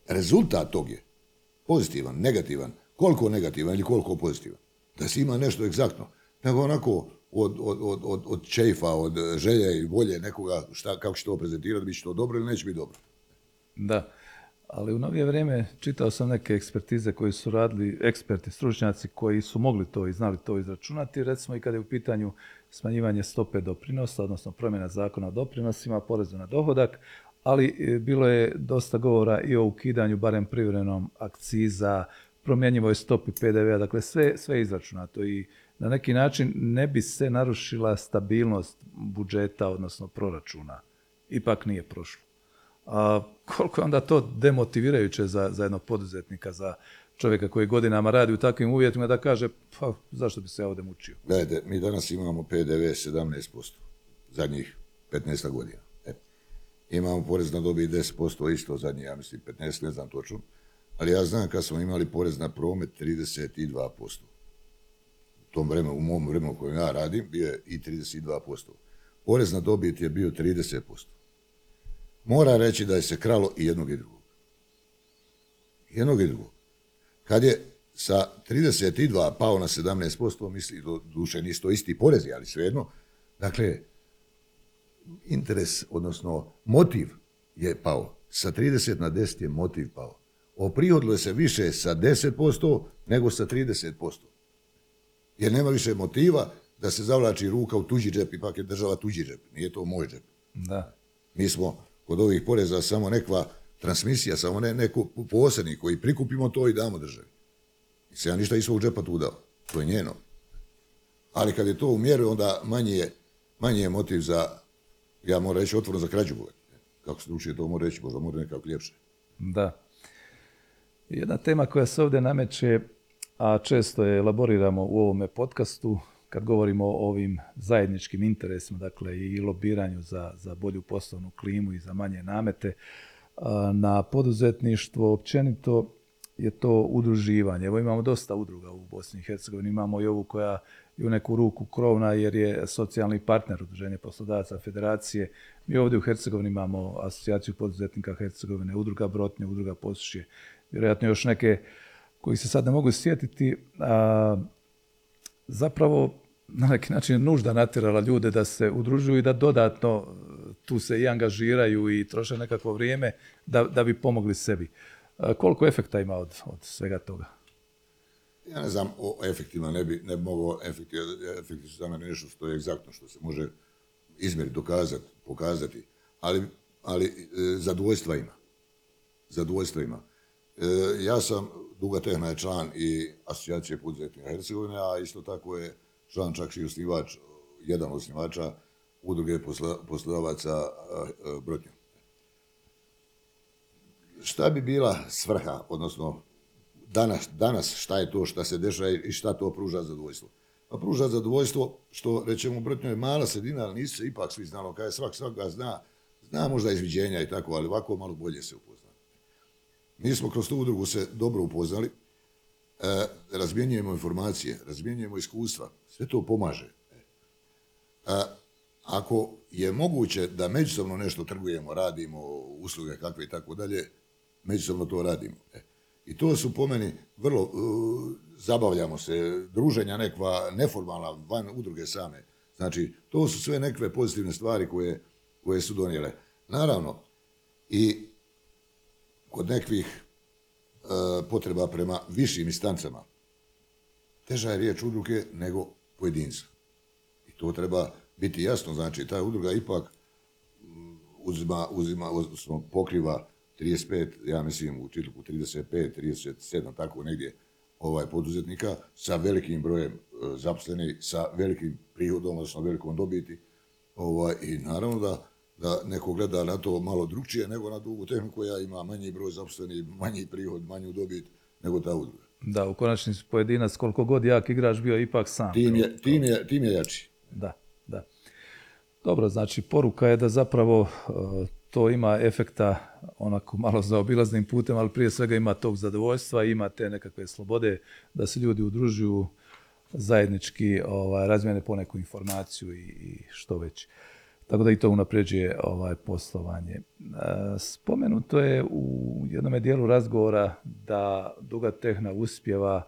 rezultat tog je pozitivan, negativan, koliko negativan ili koliko pozitivan, da se ima nešto egzaktno, nego onako od, od, od, od, od čejfa, od želje i volje nekoga šta, kako će to prezentirati, bit će to dobro ili neće biti dobro. Da, ali u novije vrijeme čitao sam neke ekspertize koji su radili, eksperti, stručnjaci koji su mogli to i znali to izračunati, recimo i kada je u pitanju smanjivanje stope doprinosa, odnosno promjena zakona o doprinosima, porezu na dohodak, ali e, bilo je dosta govora i o ukidanju, barem privremenom akciza, promjenjivoj stopi PDV-a, dakle sve, sve izračunato i na neki način ne bi se narušila stabilnost budžeta, odnosno proračuna. Ipak nije prošlo. A koliko je onda to demotivirajuće za, za jednog poduzetnika, za čovjeka koji godinama radi u takvim uvjetima da kaže pa zašto bi se ja ovdje mučio? Gledajte, mi danas imamo PDV 17% zadnjih 15 godina. E, imamo porez na dobit 10% isto zadnji, ja mislim 15, ne znam točno. Ali ja znam kad smo imali porez na promet 32%. U tom vremenu, u mom vremenu kojem ja radim, bio je i 32%. Porez na dobit je bio 30%. Mora reći da je se kralo i jednog i drugog. Jednog i drugog. Kad je sa 32 pao na 17%, misli, do duše nisu to isti porezi, ali svejedno, dakle, interes, odnosno motiv je pao. Sa 30 na 10 je motiv pao. Oprihodilo se više sa 10% nego sa 30%. Jer nema više motiva da se zavlači ruka u tuđi džep, ipak je država tuđi džep, nije to moj džep. Da. Mi smo kod ovih poreza samo nekva transmisija, samo ne, neko posrednik koji prikupimo to i damo državi. I se ja ništa iz svog džepa tu dao. To je njeno. Ali kad je to u mjeru, onda manje je, manje je motiv za, ja moram reći, otvorno za krađu Kako se dručije to mora reći, možda mora nekako ljepše. Da. Jedna tema koja se ovdje nameće, a često je elaboriramo u ovome podcastu, kad govorimo o ovim zajedničkim interesima, dakle i lobiranju za, za bolju poslovnu klimu i za manje namete, na poduzetništvo općenito je to udruživanje. Evo imamo dosta udruga u Bosni i Hercegovini, imamo i ovu koja je u neku ruku krovna jer je socijalni partner udruženja poslodavaca federacije. Mi ovdje u Hercegovini imamo asocijaciju poduzetnika Hercegovine, udruga Brotnje, udruga Posušje, vjerojatno još neke koji se sad ne mogu sjetiti. A, zapravo na neki način nužda natjerala ljude da se udružuju i da dodatno tu se i angažiraju i troše nekakvo vrijeme da, da bi pomogli sebi. koliko efekta ima od, od svega toga? Ja ne znam o efektima, ne bi, ne bi mogao, efekti, efekti su nešto što je egzaktno, što se može izmjeriti, dokazati, pokazati, ali, ali e, zadovoljstva ima. Zadovoljstva ima. E, ja sam, Duga Tehna je član i asocijacije poduzetnika Hercegovine, a isto tako je član čak i osnivač, jedan osnivača udruge poslodavaca Brotnja. Šta bi bila svrha, odnosno danas, danas šta je to šta se dešava i šta to pruža zadovoljstvo? Pa pruža zadovoljstvo što, rećemo, Brotnja je mala sredina, ali nisu se ipak svi znalo, kada je svak svak zna, zna možda izviđenja i tako, ali ovako malo bolje se upozna. Mi smo kroz tu udrugu se dobro upoznali, e, razmjenjujemo informacije, razmjenjujemo iskustva, sve to pomaže. E, ako je moguće da međusobno nešto trgujemo, radimo, usluge kakve i tako dalje, međusobno to radimo. E. I to su po meni vrlo, uh, zabavljamo se, druženja nekva neformalna, van udruge same. Znači, to su sve nekve pozitivne stvari koje, koje su donijele. Naravno, i kod nekvih uh, potreba prema višim instancama, teža je riječ udruge nego pojedinca. I to treba biti jasno, znači, ta udruga ipak mm, uzima, uzima, odnosno pokriva 35, ja mislim u Čitluku 35, 37, tako negdje ovaj poduzetnika sa velikim brojem e, zaposlenih, sa velikim prihodom, odnosno velikom dobiti. Ovaj, I naravno da, da neko gleda na to malo drugčije nego na dugu tehniku koja ima manji broj zaposlenih, manji prihod, manju dobit nego ta udruga. Da, u konačnici pojedinac koliko god jak igrač bio ipak sam. Tim je, tim je, tim je jači. Da, da. Dobro, znači poruka je da zapravo e, to ima efekta onako malo za obilaznim putem, ali prije svega ima tog zadovoljstva, ima te nekakve slobode da se ljudi udružuju zajednički, ovaj, razmijene poneku informaciju i, i što već. Tako da i to unapređuje ovaj poslovanje. E, spomenuto je u jednom dijelu razgovora da Duga Tehna uspjeva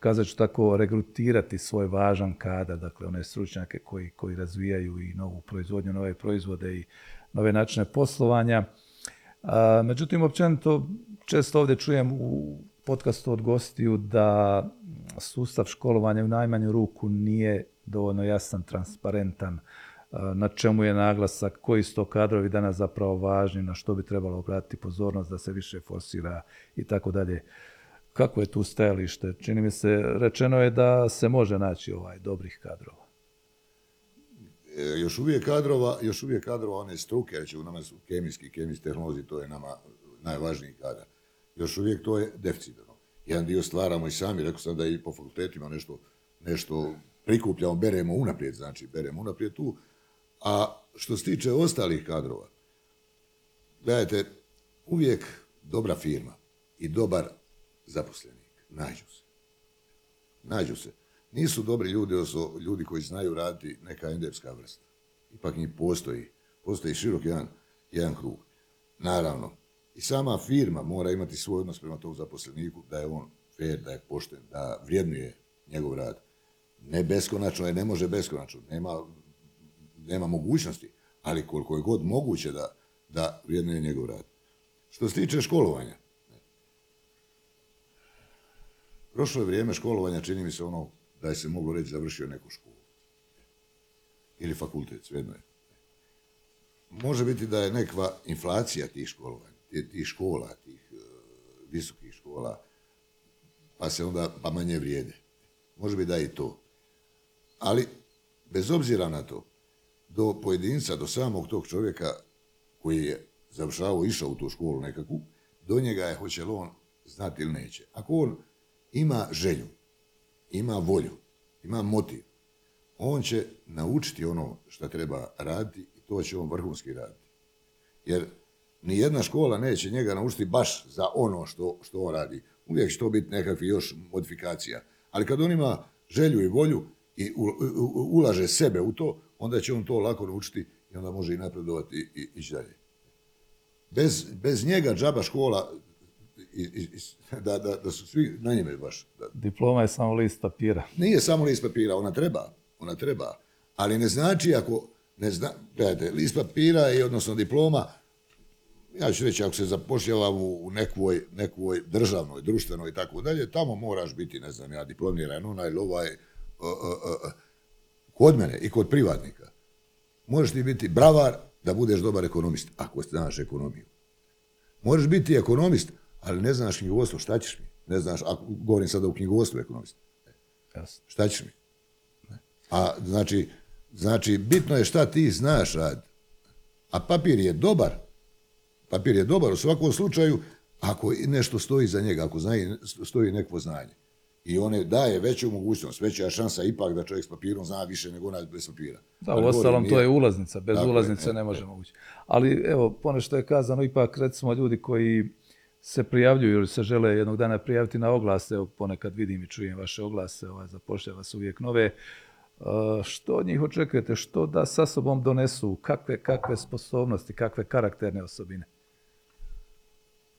kazat ću tako, regrutirati svoj važan kadar, dakle one stručnjake koji, koji razvijaju i novu proizvodnju, nove proizvode i nove načine poslovanja. međutim, općenito često ovdje čujem u podcastu od gostiju da sustav školovanja u najmanju ruku nije dovoljno jasan, transparentan, na čemu je naglasak, koji su to kadrovi danas zapravo važni, na što bi trebalo obratiti pozornost da se više forsira i tako dalje. Kako je tu stajalište? Čini mi se, rečeno je da se može naći ovaj dobrih kadrova. E, još uvijek kadrova, još uvijek kadrova one struke, znači u nama su kemijski, kemijski tehnolozi, to je nama najvažniji kadar. Još uvijek to je deficitno. Jedan dio stvaramo i sami, rekao sam da i po fakultetima nešto, nešto prikupljamo, beremo unaprijed, znači beremo unaprijed tu. A što se tiče ostalih kadrova, gledajte, uvijek dobra firma i dobar zaposlenik. Nađu se. Nađu se. Nisu dobri ljudi, odnosno ljudi koji znaju raditi neka endepska vrsta. Ipak njih postoji. Postoji širok jedan, jedan krug. Naravno, i sama firma mora imati svoj odnos prema tom zaposleniku, da je on fair, da je pošten, da vrijednuje njegov rad. Ne beskonačno je, ne može beskonačno, nema, nema mogućnosti, ali koliko je god moguće da, da vrijednuje njegov rad. Što se tiče školovanja, Prošlo je vrijeme školovanja, čini mi se ono da je se moglo reći završio neku školu. Ili fakultet, svejedno je. Može biti da je nekva inflacija tih školovanja, tih škola, tih uh, visokih škola, pa se onda pa manje vrijede. Može biti da je i to. Ali, bez obzira na to, do pojedinca, do samog tog čovjeka koji je završavao, išao u tu školu nekakvu, do njega je hoće li on znati ili neće. Ako on ima želju, ima volju, ima motiv, on će naučiti ono što treba raditi i to će on vrhunski raditi. Jer Nijedna škola neće njega naučiti baš za ono što, što on radi. Uvijek će to biti nekakvi još modifikacija. Ali kad on ima želju i volju i ulaže sebe u to, onda će on to lako naučiti i onda može i napredovati i ići dalje. Bez, bez njega džaba škola i, da, da, da, su svi na njime baš. Diploma je samo list papira. Nije samo list papira, ona treba, ona treba. Ali ne znači ako, ne zna, gledajte, list papira i odnosno diploma, ja ću reći, ako se zapošljavam u nekoj, nekoj državnoj, društvenoj i tako dalje, tamo moraš biti, ne znam, ja diplomiran, onaj ovaj, kod mene i kod privatnika. Možeš ti biti bravar da budeš dobar ekonomist, ako znaš ekonomiju. Možeš biti ekonomist, ali ne znaš knjigovodstvo, šta ćeš mi? Ne znaš, ako govorim sada u knjigovodstvu ekonomist. Šta ćeš mi? A znači, znači, bitno je šta ti znaš rad. A papir je dobar. Papir je dobar u svakom slučaju ako nešto stoji za njega, ako stoji neko znanje. I one daje veću mogućnost, veća šansa ipak da čovjek s papirom zna više nego onaj bez papira. Da, u ostalom to je ulaznica, bez ulaznice ne može mogući. Ali evo, ponešto je kazano, ipak recimo ljudi koji se prijavljuju ili se žele jednog dana prijaviti na oglase, evo ponekad vidim i čujem vaše oglase, ovaj, zapošljava se uvijek nove. Uh, što od njih očekujete? Što da sa sobom donesu? Kakve, kakve sposobnosti, kakve karakterne osobine?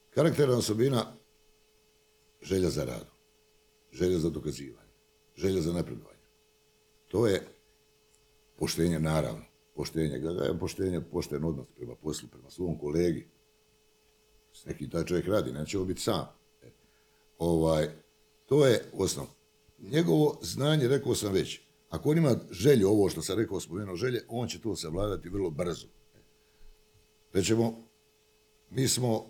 Karakterna osobina želja za radom, želja za dokazivanje, želja za napredovanje. To je poštenje, naravno. Poštenje, poštenje, pošten odnos prema poslu, prema svom kolegi, s nekim taj čovjek radi, neće on biti sam. E, ovaj, to je osnov. Njegovo znanje, rekao sam već, ako on ima želju, ovo što sam rekao, spomenuo želje, on će to savladati vrlo brzo. Rećemo, mi smo,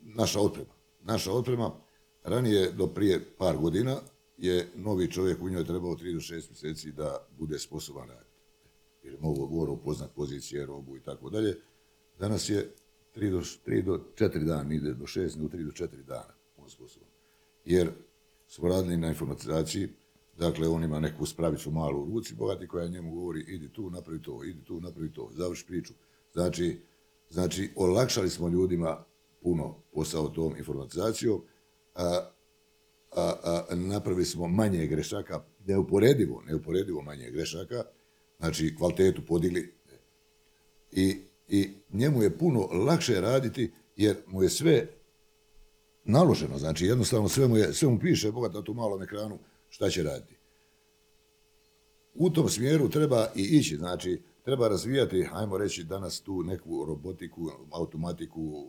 naša otprema, naša otprema, ranije do prije par godina je novi čovjek u njoj trebao 3 do 6 mjeseci da bude sposoban raditi. Jer je govoru upoznat pozicije, robu i tako dalje. Danas je 3 do, 3 do 4 dana, ide do 6, nego 3 do 4 dana on sposoban. Jer smo radili na informatizaciji, dakle on ima neku spravicu malu u ruci, bogati koja njemu govori idi tu, napravi to, idi tu, napravi to, završi priču. Znači, znači olakšali smo ljudima puno posao tom informatizacijom, a, a, a, napravili smo manje grešaka, neuporedivo, neuporedivo manje grešaka, znači kvalitetu podigli i i njemu je puno lakše raditi jer mu je sve naloženo, znači jednostavno sve mu, je, sve mu piše bogat na tu malom ekranu šta će raditi. U tom smjeru treba i ići, znači treba razvijati, ajmo reći danas tu neku robotiku, automatiku,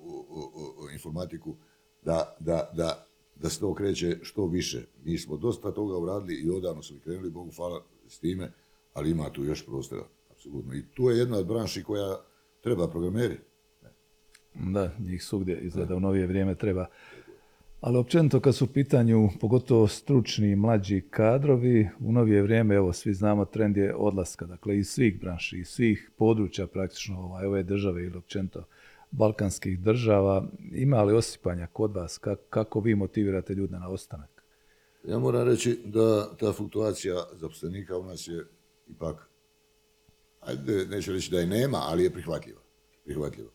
informatiku, da, da, da, da se to kreće što više. Mi smo dosta toga uradili i odavno smo krenuli, Bogu hvala s time, ali ima tu još prostora, apsolutno. I tu je jedna od branši koja treba programeri. Da, njih svugdje izgleda u novije vrijeme treba. Ali općenito kad su u pitanju pogotovo stručni mlađi kadrovi, u novije vrijeme, evo svi znamo, trend je odlaska, dakle iz svih branši, iz svih područja praktično ovaj, ove države ili općenito balkanskih država. Ima li osipanja kod vas? Kako vi motivirate ljude na ostanak? Ja moram reći da ta fluktuacija zaposlenika u nas je ipak ajde, neću reći da je nema, ali je prihvatljiva. prihvatljiva.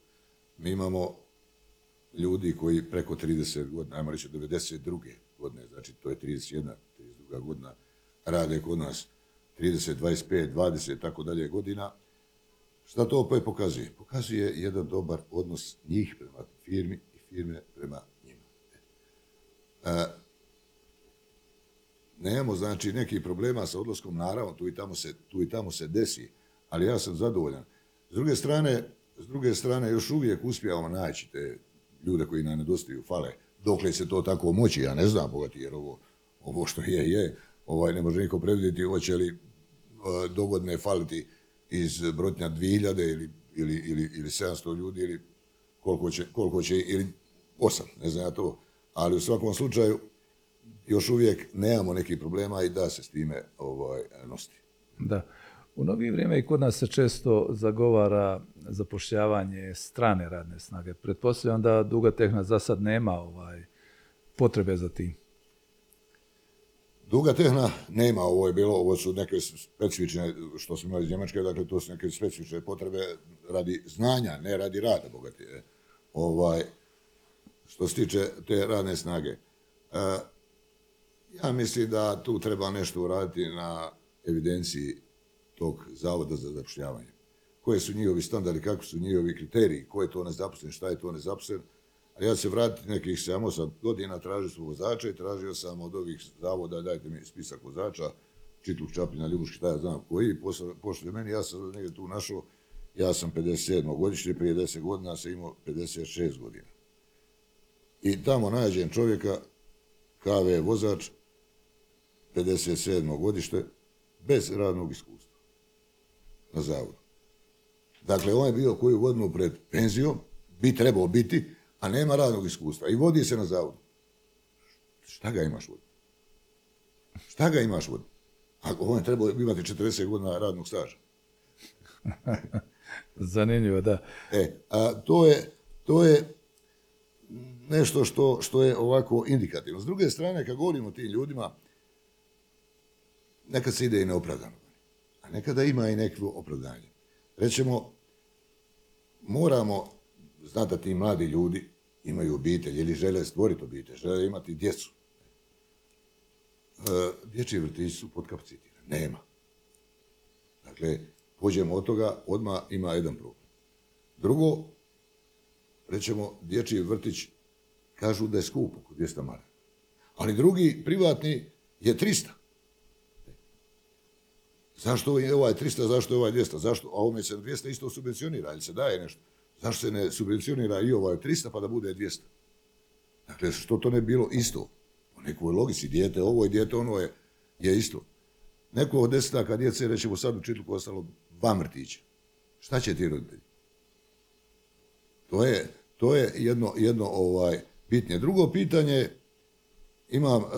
Mi imamo ljudi koji preko 30 godina, ajmo reći 92. godine, znači to je 31. 32. godina, rade kod nas 30, 25, 20, tako dalje godina. Šta to opet pokazuje? Pokazuje jedan dobar odnos njih prema firmi i firme prema njima. E, nemamo znači nekih problema sa odlaskom, naravno, tu i tamo se, tu i tamo se desi, ali ja sam zadovoljan. S druge strane, s druge strane još uvijek uspijevamo naći te ljude koji nam nedostaju, fale. Dokle se to tako moći, ja ne znam, bogati, jer ovo, ovo što je, je. Ovaj, ne može niko predvidjeti hoće li uh, dogodne faliti iz brotnja 2000 ili, ili, ili, ili 700 ljudi ili koliko će, koliko će, ili 8, ne znam ja to. Ali u svakom slučaju još uvijek nemamo nekih problema i da se s time ovaj, nositi. Da. U novije vrijeme i kod nas se često zagovara zapošljavanje strane radne snage. Pretpostavljam da Duga Tehna za sad nema ovaj, potrebe za tim. Duga Tehna nema, ovo je bilo, ovo su neke specifične, što smo imali iz Njemačke, dakle to su neke specifične potrebe radi znanja, ne radi rada, bogati. ovaj, što se tiče te radne snage. E, ja mislim da tu treba nešto uraditi na evidenciji tog zavoda za zapošljavanje. Koje su njihovi standardi, kakvi su njihovi kriteriji, ko je to nezaposlen, šta je to nezaposlen. A ja se vratiti nekih 7-8 godina, tražio sam vozača i tražio sam od ovih zavoda, dajte mi spisak vozača, Čitluk, Čapina, Ljubuški, šta ja znam koji, pošli meni, ja sam negdje tu našao, ja sam 57. godišnje, prije 10 godina sam imao 56 godina. I tamo nađem čovjeka, KV vozač, 57. godište, bez radnog iskustva na zavodu. Dakle, on je bio koju godinu pred penzijom, bi trebao biti, a nema radnog iskustva i vodi se na zavodu. Šta ga imaš vodi? Šta ga imaš vodi? Ako on je trebao imati 40 godina radnog staža. Zanimljivo, da. E, a to je, to je nešto što, što je ovako indikativno. S druge strane, kad govorimo o tim ljudima, nekad se ide i neopravdano. A nekada ima i neko opravdanje. Rećemo, moramo znati da ti mladi ljudi imaju obitelj ili žele stvoriti obitelj, žele imati djecu. E, dječji vrtići su podkapacitirani. Nema. Dakle, pođemo od toga, odmah ima jedan problem. Drugo, rećemo, dječji vrtić kažu da je skup oko 200 maraka. Ali drugi, privatni, je 300. Zašto je ovaj 300, zašto je ovaj 200? Zašto? A ovome se 200 isto subvencionira, ili se daje nešto. Zašto se ne subvencionira i ovaj 300 pa da bude 200? Dakle, što to ne bilo isto? Po nekoj logici, dijete ovo i dijete ono je, je isto. Neko od desetaka djece, rećemo sad u Čitluku ostalo dva mrtića. Šta će ti roditelji? To je, to je jedno, jedno ovaj, bitnije. Drugo pitanje, imam uh,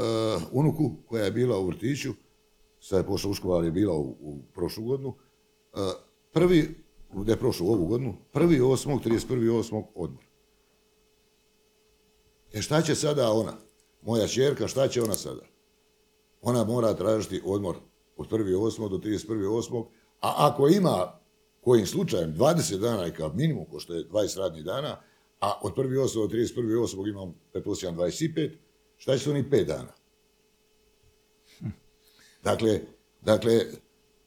unuku koja je bila u vrtiću, sad je pošla u školu, ali je bila u, u prošlu godinu, uh, prvi, ne prošlu ovu godinu, prvi osmog, 31. osmog odmor. E šta će sada ona? Moja čerka, šta će ona sada? Ona mora tražiti odmor od 1.8. do 31.8. A ako ima kojim slučajem 20 dana je kao minimum, ko što je 20 radnih dana, a od 1.8. do 31.8. imam, pretpostavljam, 25, šta će se oni 5 dana? Dakle, dakle,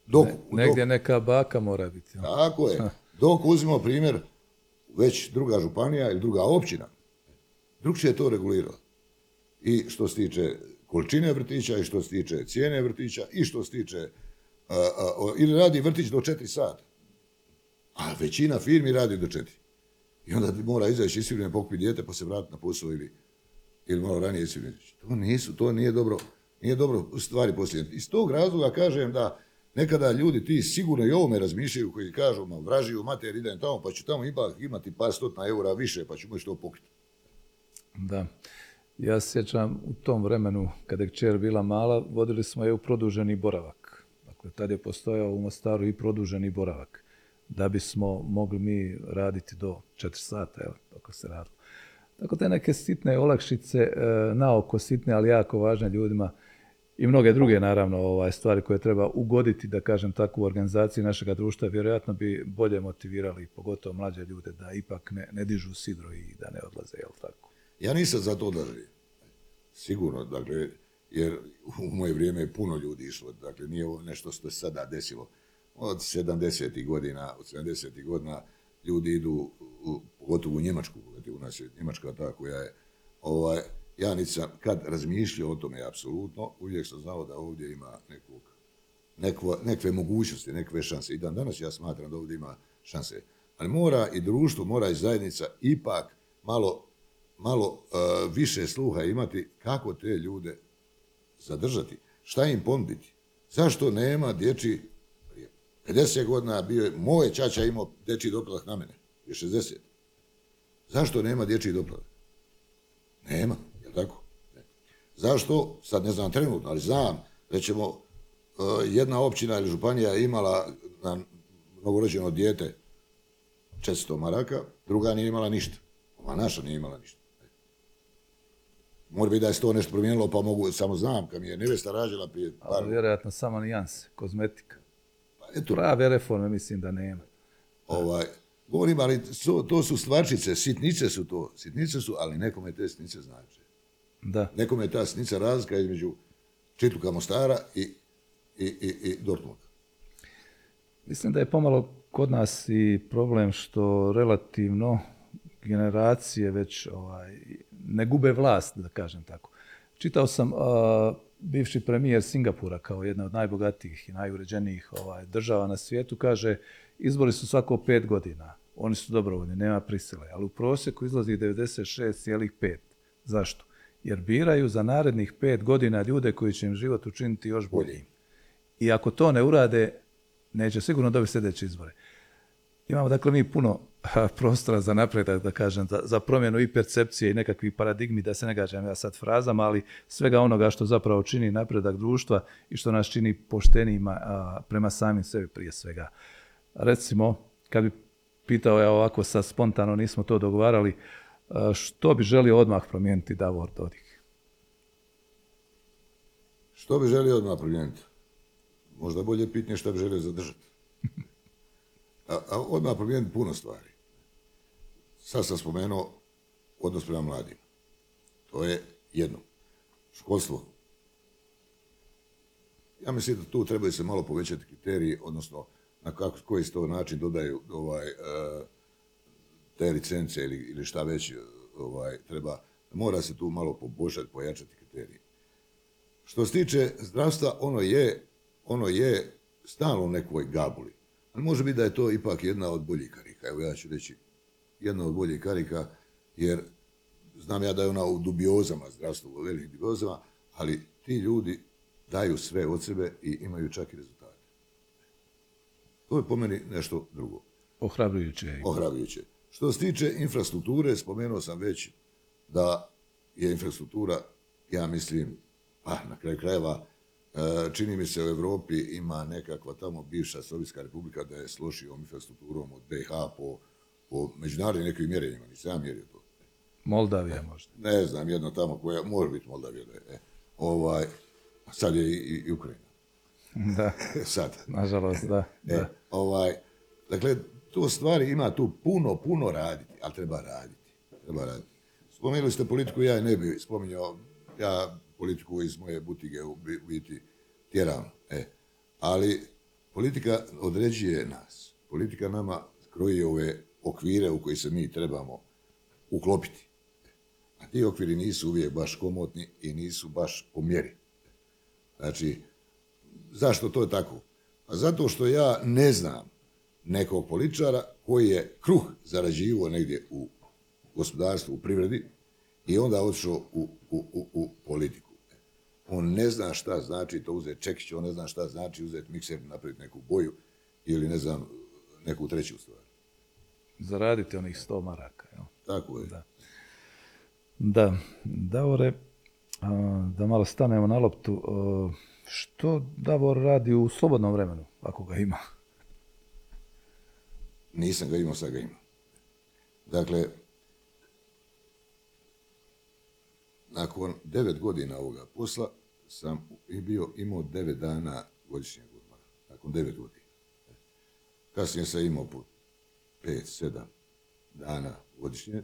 dok... Ne, negdje neka baka mora biti. Tako je. Dok uzmemo primjer, već druga županija ili druga općina, drugčije je to regulirala. I što se tiče količine vrtića, i što se tiče cijene vrtića, i što se tiče... A, a, ili radi vrtić do 4 sata. A većina firmi radi do 4. I onda mora izaći iz firme, pokupiti dijete, pa se vratiti na posao ili, ili malo ranije iz To nisu, to nije dobro, nije dobro stvari poslije. Iz tog razloga kažem da nekada ljudi ti sigurno i ovome razmišljaju koji kažu, ma vražiju mater, idem tamo, pa ću tamo ipak imati par stotna eura više, pa ću moći to pokriti. Da. Ja sjećam u tom vremenu, kada je kćer bila mala, vodili smo je u produženi boravak. Dakle, tad je postojao u Mostaru i produženi boravak. Da bismo mogli mi raditi do 4 sata, evo, tako se radilo. Tako te neke sitne olakšice, e, naoko sitne, ali jako važne ljudima i mnoge druge, naravno, ovaj, stvari koje treba ugoditi, da kažem, takvu organizaciju našega društva, vjerojatno bi bolje motivirali, pogotovo mlađe ljude, da ipak ne, ne dižu sidro i da ne odlaze, jel tako? Ja nisam za to da sigurno, dakle, jer u moje vrijeme je puno ljudi išlo, dakle, nije ovo nešto što se sada desilo. Od 70. godina, od 70. godina ljudi idu, u, pogotovo u Njemačku, u nas je Njemačka ta koja je, ovaj, ja nisam, kad razmišljao o tome, apsolutno, uvijek sam znao da ovdje ima nekog, nekvo, nekve mogućnosti, nekve šanse. I dan danas ja smatram da ovdje ima šanse. Ali mora i društvo, mora i zajednica ipak malo malo uh, više sluha imati kako te ljude zadržati, šta im ponuditi. Zašto nema dječji, 50 godina bio je, moj čača imao dječji doplatak na mene, je 60. Zašto nema dječji doplatak? Nema. Zašto, sad ne znam trenutno, ali znam, rećemo, uh, jedna općina ili županija imala na novorođeno dijete 400 maraka, druga nije imala ništa. Ova naša nije imala ništa. Mora biti da je to nešto promijenilo, pa mogu, samo znam, kad mi je nevesta rađala prije par... Ali vjerojatno samo nijanse, kozmetika. Pa eto. Prave reforme mislim da nema. Ovaj, Govorim, ali to, to su stvarčice, sitnice su to, sitnice su, ali nekome te sitnice znači. Da. Nekome je ta sitnica razlika između Čitluka Mostara i, i, i, i Dortmunda. Mislim da je pomalo kod nas i problem što relativno generacije već ovaj, ne gube vlast, da kažem tako. Čitao sam a, bivši premijer Singapura kao jedna od najbogatijih i najuređenijih ovaj, država na svijetu, kaže izbori su svako pet godina. Oni su dobrovoljni, nema prisile, ali u prosjeku izlazi 96,5. Zašto? Jer biraju za narednih pet godina ljude koji će im život učiniti još boljim. I ako to ne urade, neće sigurno dobiti sljedeće izbore. Imamo dakle mi puno prostora za napredak, da kažem, za, za promjenu i percepcije i nekakvih paradigmi, da se ne gađam ja sad frazama, ali svega onoga što zapravo čini napredak društva i što nas čini poštenijima a, prema samim sebi prije svega. Recimo, kad bi pitao ja ovako sad spontano, nismo to dogovarali, što bi želio odmah promijeniti Davor Dodik? Što bi želio odmah promijeniti? Možda bolje pitanje što bi želio zadržati. A, a odmah promijeniti puno stvari. Sad sam spomenuo odnos prema mladima. To je jedno. Školstvo. Ja mislim da tu trebaju se malo povećati kriteriji, odnosno na kako, koji se to način dodaju ovaj, uh, te licence ili, ili šta već ovaj, treba. Mora se tu malo poboljšati, pojačati kriteriji. Što se tiče zdravstva, ono je, ono je stalno u nekoj gabuli. Ali može biti da je to ipak jedna od boljih karika. Evo ja ću reći jedna od boljih karika, jer znam ja da je ona u dubiozama, zdravstvo u velikim dubiozama, ali ti ljudi daju sve od sebe i imaju čak i rezultate. To je po meni nešto drugo. Ohrabrujuće. Ohrabrujuće. Što se tiče infrastrukture, spomenuo sam već da je infrastruktura, ja mislim, pa na kraju krajeva, čini mi se u Evropi ima nekakva tamo bivša Sovjetska republika da je s lošijom infrastrukturom od BiH po, po međunarodnim nekim mjerenjima, nisam ja mjerio to. Moldavija možda. Ne znam, jedno tamo koja, može biti Moldavija da je. E, ovaj, sad je i, i Ukrajina. Da, sad. nažalost, da. E, da. ovaj, dakle, to stvari ima tu puno, puno raditi, ali treba raditi. Treba raditi. Spomenuli ste politiku, ja ne bi spominjao, ja politiku iz moje butige u bi- u biti tjeram. E. Ali politika određuje nas. Politika nama kroji ove okvire u koji se mi trebamo uklopiti. A ti okviri nisu uvijek baš komotni i nisu baš po mjeri. Znači, zašto to je tako? Pa zato što ja ne znam nekog političara koji je kruh zarađivao negdje u gospodarstvu, u privredi i onda otišao u, u, u, u politiku. On ne zna šta znači to uzeti čekić, on ne zna šta znači uzeti mikser napraviti neku boju ili ne znam, neku treću stvar. Zaraditi onih 100 maraka. Jel? Tako je. Da. Da, Davore, da malo stanemo na loptu, što Davor radi u slobodnom vremenu, ako ga ima? Nisam ga imao, sad ga imam. Dakle, nakon devet godina ovoga posla sam i bio imao devet dana godišnjeg odmora. Nakon devet godina. Kasnije sam imao po pet, sedam dana godišnje.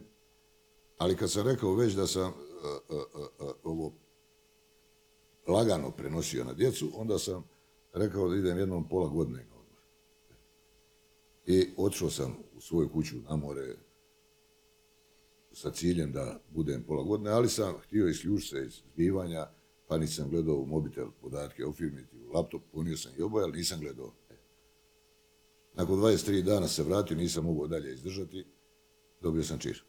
Ali kad sam rekao već da sam uh, uh, uh, ovo lagano prenosio na djecu, onda sam rekao da idem jednom pola godine. I otišao sam u svoju kuću na more sa ciljem da budem pola godine, ali sam htio isključiti se iz zbivanja, pa nisam gledao u mobitel podatke o firmi, u laptop, ponio sam i oboje, ali nisam gledao. Nakon 23 dana se vratio, nisam mogao dalje izdržati, dobio sam čir.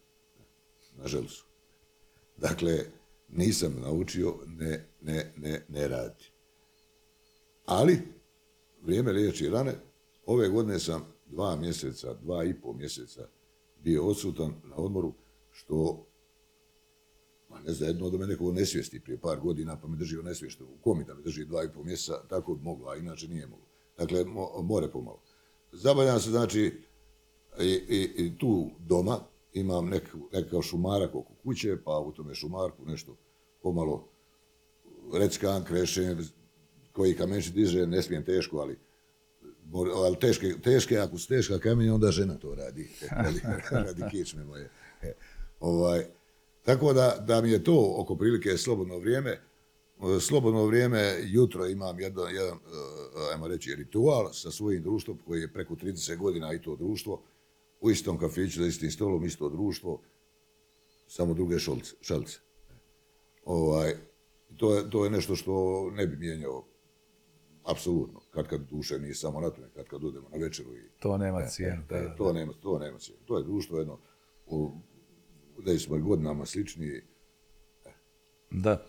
Na. Dakle, nisam naučio ne, ne, ne, ne raditi. Ali, vrijeme liječi rane, ove godine sam dva mjeseca, dva i pol mjeseca bio odsutan na odmoru, što, ma ne znam, jedno da me neko nesvijesti prije par godina, pa me drži u nesviještu u komi da me drži dva i pol mjeseca, tako bi moglo, a inače nije moglo. Dakle, mo, more pomalo. Zabavljam se, znači, i, i, i tu doma imam nek, nekakav šumarak oko kuće, pa u tome šumarku nešto pomalo reckan, krešem, koji kamenči diže, ne smijem teško, ali ali teške, teške, ako su teška kamenja, onda žena to radi, radi, radi kičme moje. E, ovaj, tako da, da mi je to oko prilike slobodno vrijeme, slobodno vrijeme, jutro imam jedan, jedan, ajmo reći, ritual sa svojim društvom koji je preko 30 godina i to društvo, u istom kafiću, za istim stolom, isto društvo, samo druge šolce, šalce. Ovaj, to, je, to je nešto što ne bi mijenjao apsolutno. Kad kad duše nije samo na tome, kad kad odemo na večeru. I, to nema cijenu. E, e, to, nema, to nema cijenu. To je društvo jedno, u, da smo godinama slični. Da.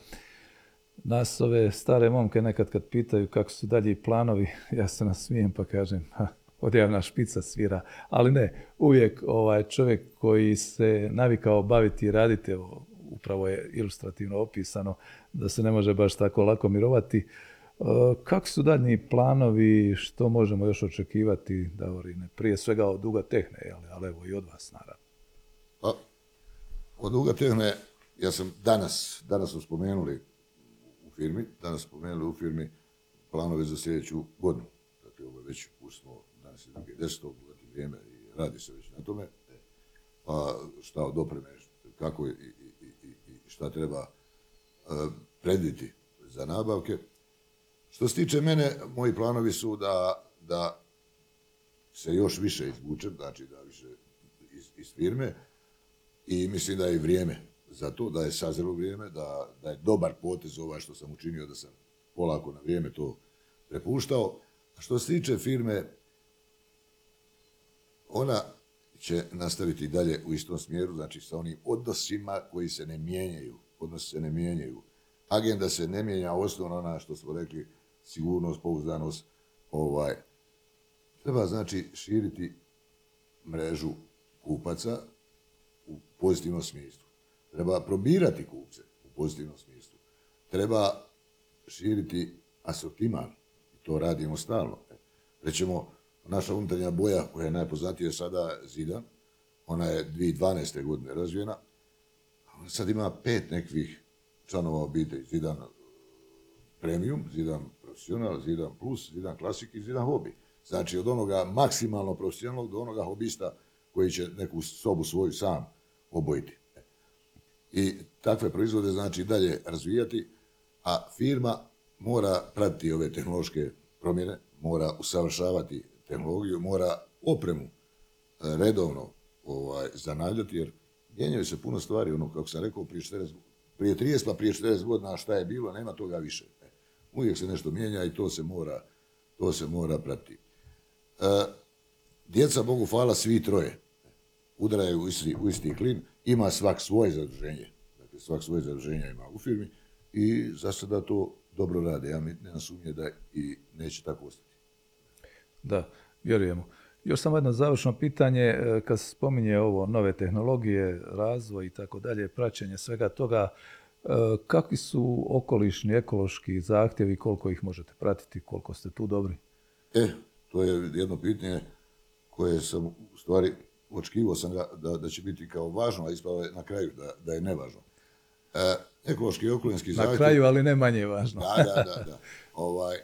Nas ove stare momke nekad kad pitaju kako su dalje planovi, ja se nasmijem pa kažem, ha, odjavna špica svira. Ali ne, uvijek ovaj čovjek koji se navikao baviti i raditi, evo, upravo je ilustrativno opisano, da se ne može baš tako lako mirovati. E, kako su daljnji planovi, što možemo još očekivati, Davorine? Prije svega od Duga Tehne, ali evo i od vas, naravno. Pa, od Duga Tehne, ja sam danas, danas smo spomenuli u firmi, danas spomenuli u firmi planove za sljedeću godinu. Dakle, ovo je već, smo danas je drugi desetog, vrijeme i radi se već na tome. Pa šta od opreme, kako i, šta treba uh, predviti za nabavke. Što se tiče mene, moji planovi su da, da se još više izvučem, znači da više iz, iz firme i mislim da je vrijeme za to, da je sazrelo vrijeme, da, da je dobar potez ovaj što sam učinio, da sam polako na vrijeme to prepuštao. Što se tiče firme, ona će nastaviti dalje u istom smjeru, znači sa onim odnosima koji se ne mijenjaju. Odnosi se ne mijenjaju. Agenda se ne mijenja, osnovno ona što smo rekli, sigurnost, pouzdanost, ovaj. Treba znači širiti mrežu kupaca u pozitivnom smislu. Treba probirati kupce u pozitivnom smislu. Treba širiti asortiman. To radimo stalno. Rećemo, naša unutarnja boja koja je najpoznatija sada Zidan, ona je 2012. godine razvijena, sad ima pet nekvih članova obitelji, Zidan Premium, Zidan Profesional, Zidan Plus, Zidan Klasik i Zidan Hobby. Znači od onoga maksimalno profesionalnog do onoga hobista koji će neku sobu svoju sam obojiti. I takve proizvode znači dalje razvijati, a firma mora pratiti ove tehnološke promjene, mora usavršavati tehnologiju, mora opremu e, redovno ovaj, zanavljati, jer mijenjaju se puno stvari, ono kako sam rekao, prije, 40, prije 30 pa prije 40 godina šta je bilo, nema toga više. Uvijek se nešto mijenja i to se mora, to se mora pratiti. E, djeca, Bogu hvala, svi troje. Udaraju u isti, u isti klin, ima svak svoje zaduženje. Dakle, svak svoje zaduženje ima u firmi i za sada to dobro rade. Ja mi ne sumnje da i neće tako ostati. Da, vjerujemo. Još samo jedno završno pitanje, e, kad se spominje ovo nove tehnologije, razvoj i tako dalje, praćenje svega toga, kakvi su okolišni, ekološki zahtjevi, koliko ih možete pratiti, koliko ste tu dobri? E, to je jedno pitanje koje sam u stvari očekivao sam ga da, da će biti kao važno, a ispalo je na kraju da, da je nevažno. E, ekološki i okolinski zahtjev... Na kraju, ali ne manje važno. da, da, da. da. Ovaj,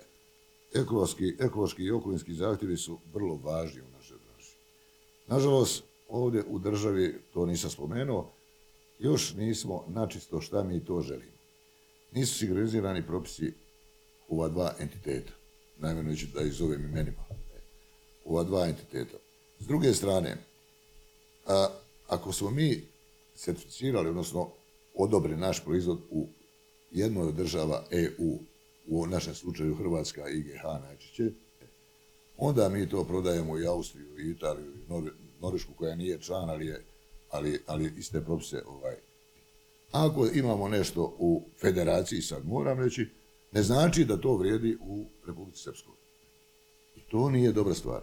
ekološki, ekološki i okolinski zahtjevi su vrlo važni u našoj branši. Nažalost, ovdje u državi, to nisam spomenuo, još nismo načisto šta mi to želimo. Nisu signalizirani propisi ova dva entiteta, najmenujući da ih zovem imenima, ova dva entiteta. S druge strane, a, ako smo mi certificirali, odnosno odobri naš proizvod u jednoj od država EU, u našem slučaju Hrvatska IGH najčešće, onda mi to prodajemo i Austriju, i Italiju, i Norvešku koja nije član, ali, je, ali, ali iste propise ovaj. Ako imamo nešto u federaciji, sad moram reći, ne znači da to vrijedi u Republici Srpskoj. I to nije dobra stvar.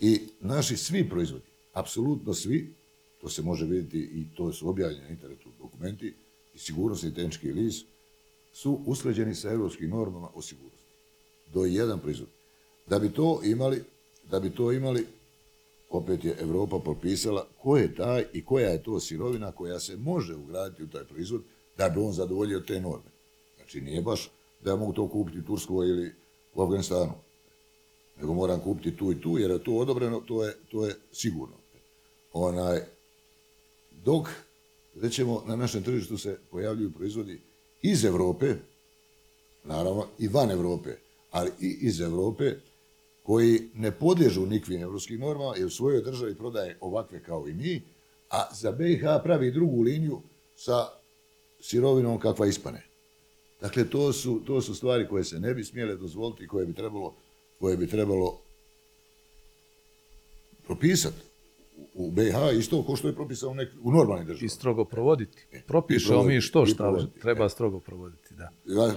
I naši svi proizvodi, apsolutno svi, to se može vidjeti i to su objavljeni na internetu dokumenti, i sigurnosni tehnički list, su usklađeni sa europskim normama o sigurnosti. Do jedan proizvod. Da bi to imali, da bi to imali, opet je Europa propisala ko je taj i koja je to sirovina koja se može ugraditi u taj proizvod da bi on zadovoljio te norme. Znači nije baš da ja mogu to kupiti u Turskoj ili u Afganistanu. nego moram kupiti tu i tu, jer je to odobreno, to je, to je sigurno. Onaj, dok, rećemo, na našem tržištu se pojavljuju proizvodi iz Europe, naravno i van Europe, ali i iz Europe, koji ne podliježu nikvim evropskim normama, jer u svojoj državi prodaje ovakve kao i mi, a za BiH pravi drugu liniju sa sirovinom kakva ispane. Dakle, to su, to su stvari koje se ne bi smjele dozvoliti, koje bi trebalo, koje bi trebalo propisati u BiH isto kao što je propisano u, nek, u normalnim državama. I strogo provoditi. E, Propišemo mi što i šta provoditi, treba e. strogo provoditi, da.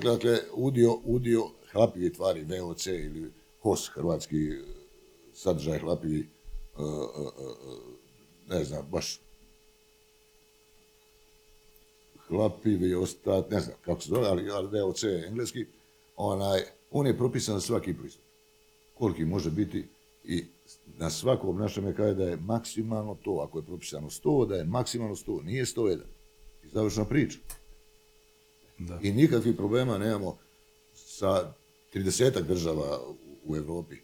Dakle, udio, udio hlapivih tvari, VOC ili HOS, hrvatski sadržaj hlapivi, eh, eh, ne znam, baš hlapivi ostat, ne znam kako se zove, ali, ali VOC je engleski, onaj, on je propisan za svaki proizvod. Koliki može biti i na svakom našem kaže da je maksimalno to, ako je propisano 100, da je maksimalno 100, nije 101. I završna priča. da. I nikakvih problema nemamo sa 30 država u- Europi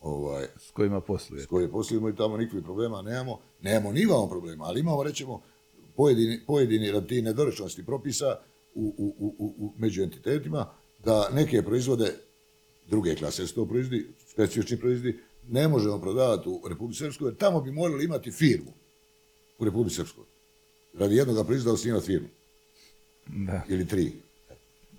ovaj, S kojima posluje. s koje poslujemo i tamo nikakvih problema nemamo. Nemamo ni imamo problema, ali imamo, rećemo, pojedini, pojedini radi tih nedorečenosti propisa u, u, u, u, među entitetima, da neke proizvode druge klase su to proizvodi, specifični proizvodi, ne možemo prodavati u Republici Srpskoj, jer tamo bi morali imati firmu u Republici Srpskoj. Radi jednoga proizvoda osnivati firmu Da. ili tri.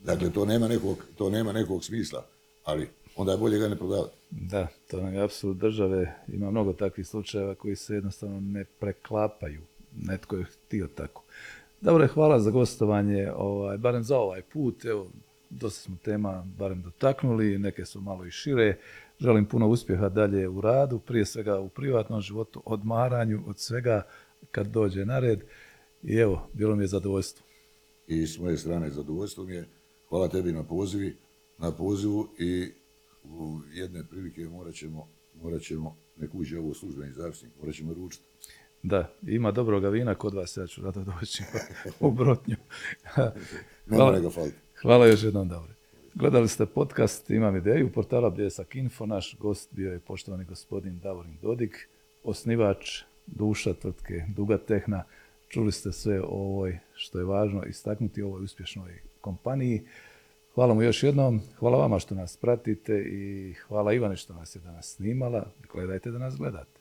Dakle, to nema nekog, to nema nekog smisla, ali onda je bolje ga ne prodavati. Da, to nam je apsurd države. Ima mnogo takvih slučajeva koji se jednostavno ne preklapaju. Netko je htio tako. Dobro, hvala za gostovanje, ovaj, barem za ovaj put. Evo, dosta smo tema barem dotaknuli, neke su malo i šire. Želim puno uspjeha dalje u radu, prije svega u privatnom životu, odmaranju od svega kad dođe na red. I evo, bilo mi je zadovoljstvo. I s moje strane zadovoljstvo mi je. Hvala tebi na pozivi, na pozivu i u jedne prilike morat ćemo, morat ćemo nek uđe ovo službeni zapisnik, morat ćemo ručiti. Da, ima dobroga vina kod vas, ja ću rado doći u Brotnju. Hvala. Hvala još jednom, Davore. Gledali ste podcast Imam ideju, portala Bljesak Info. Naš gost bio je poštovani gospodin Davorin Dodik, osnivač duša tvrtke Duga Tehna. Čuli ste sve o ovoj, što je važno istaknuti, ovoj uspješnoj kompaniji. Hvala mu još jednom, hvala vama što nas pratite i hvala Ivani što nas je danas snimala. Gledajte da nas gledate.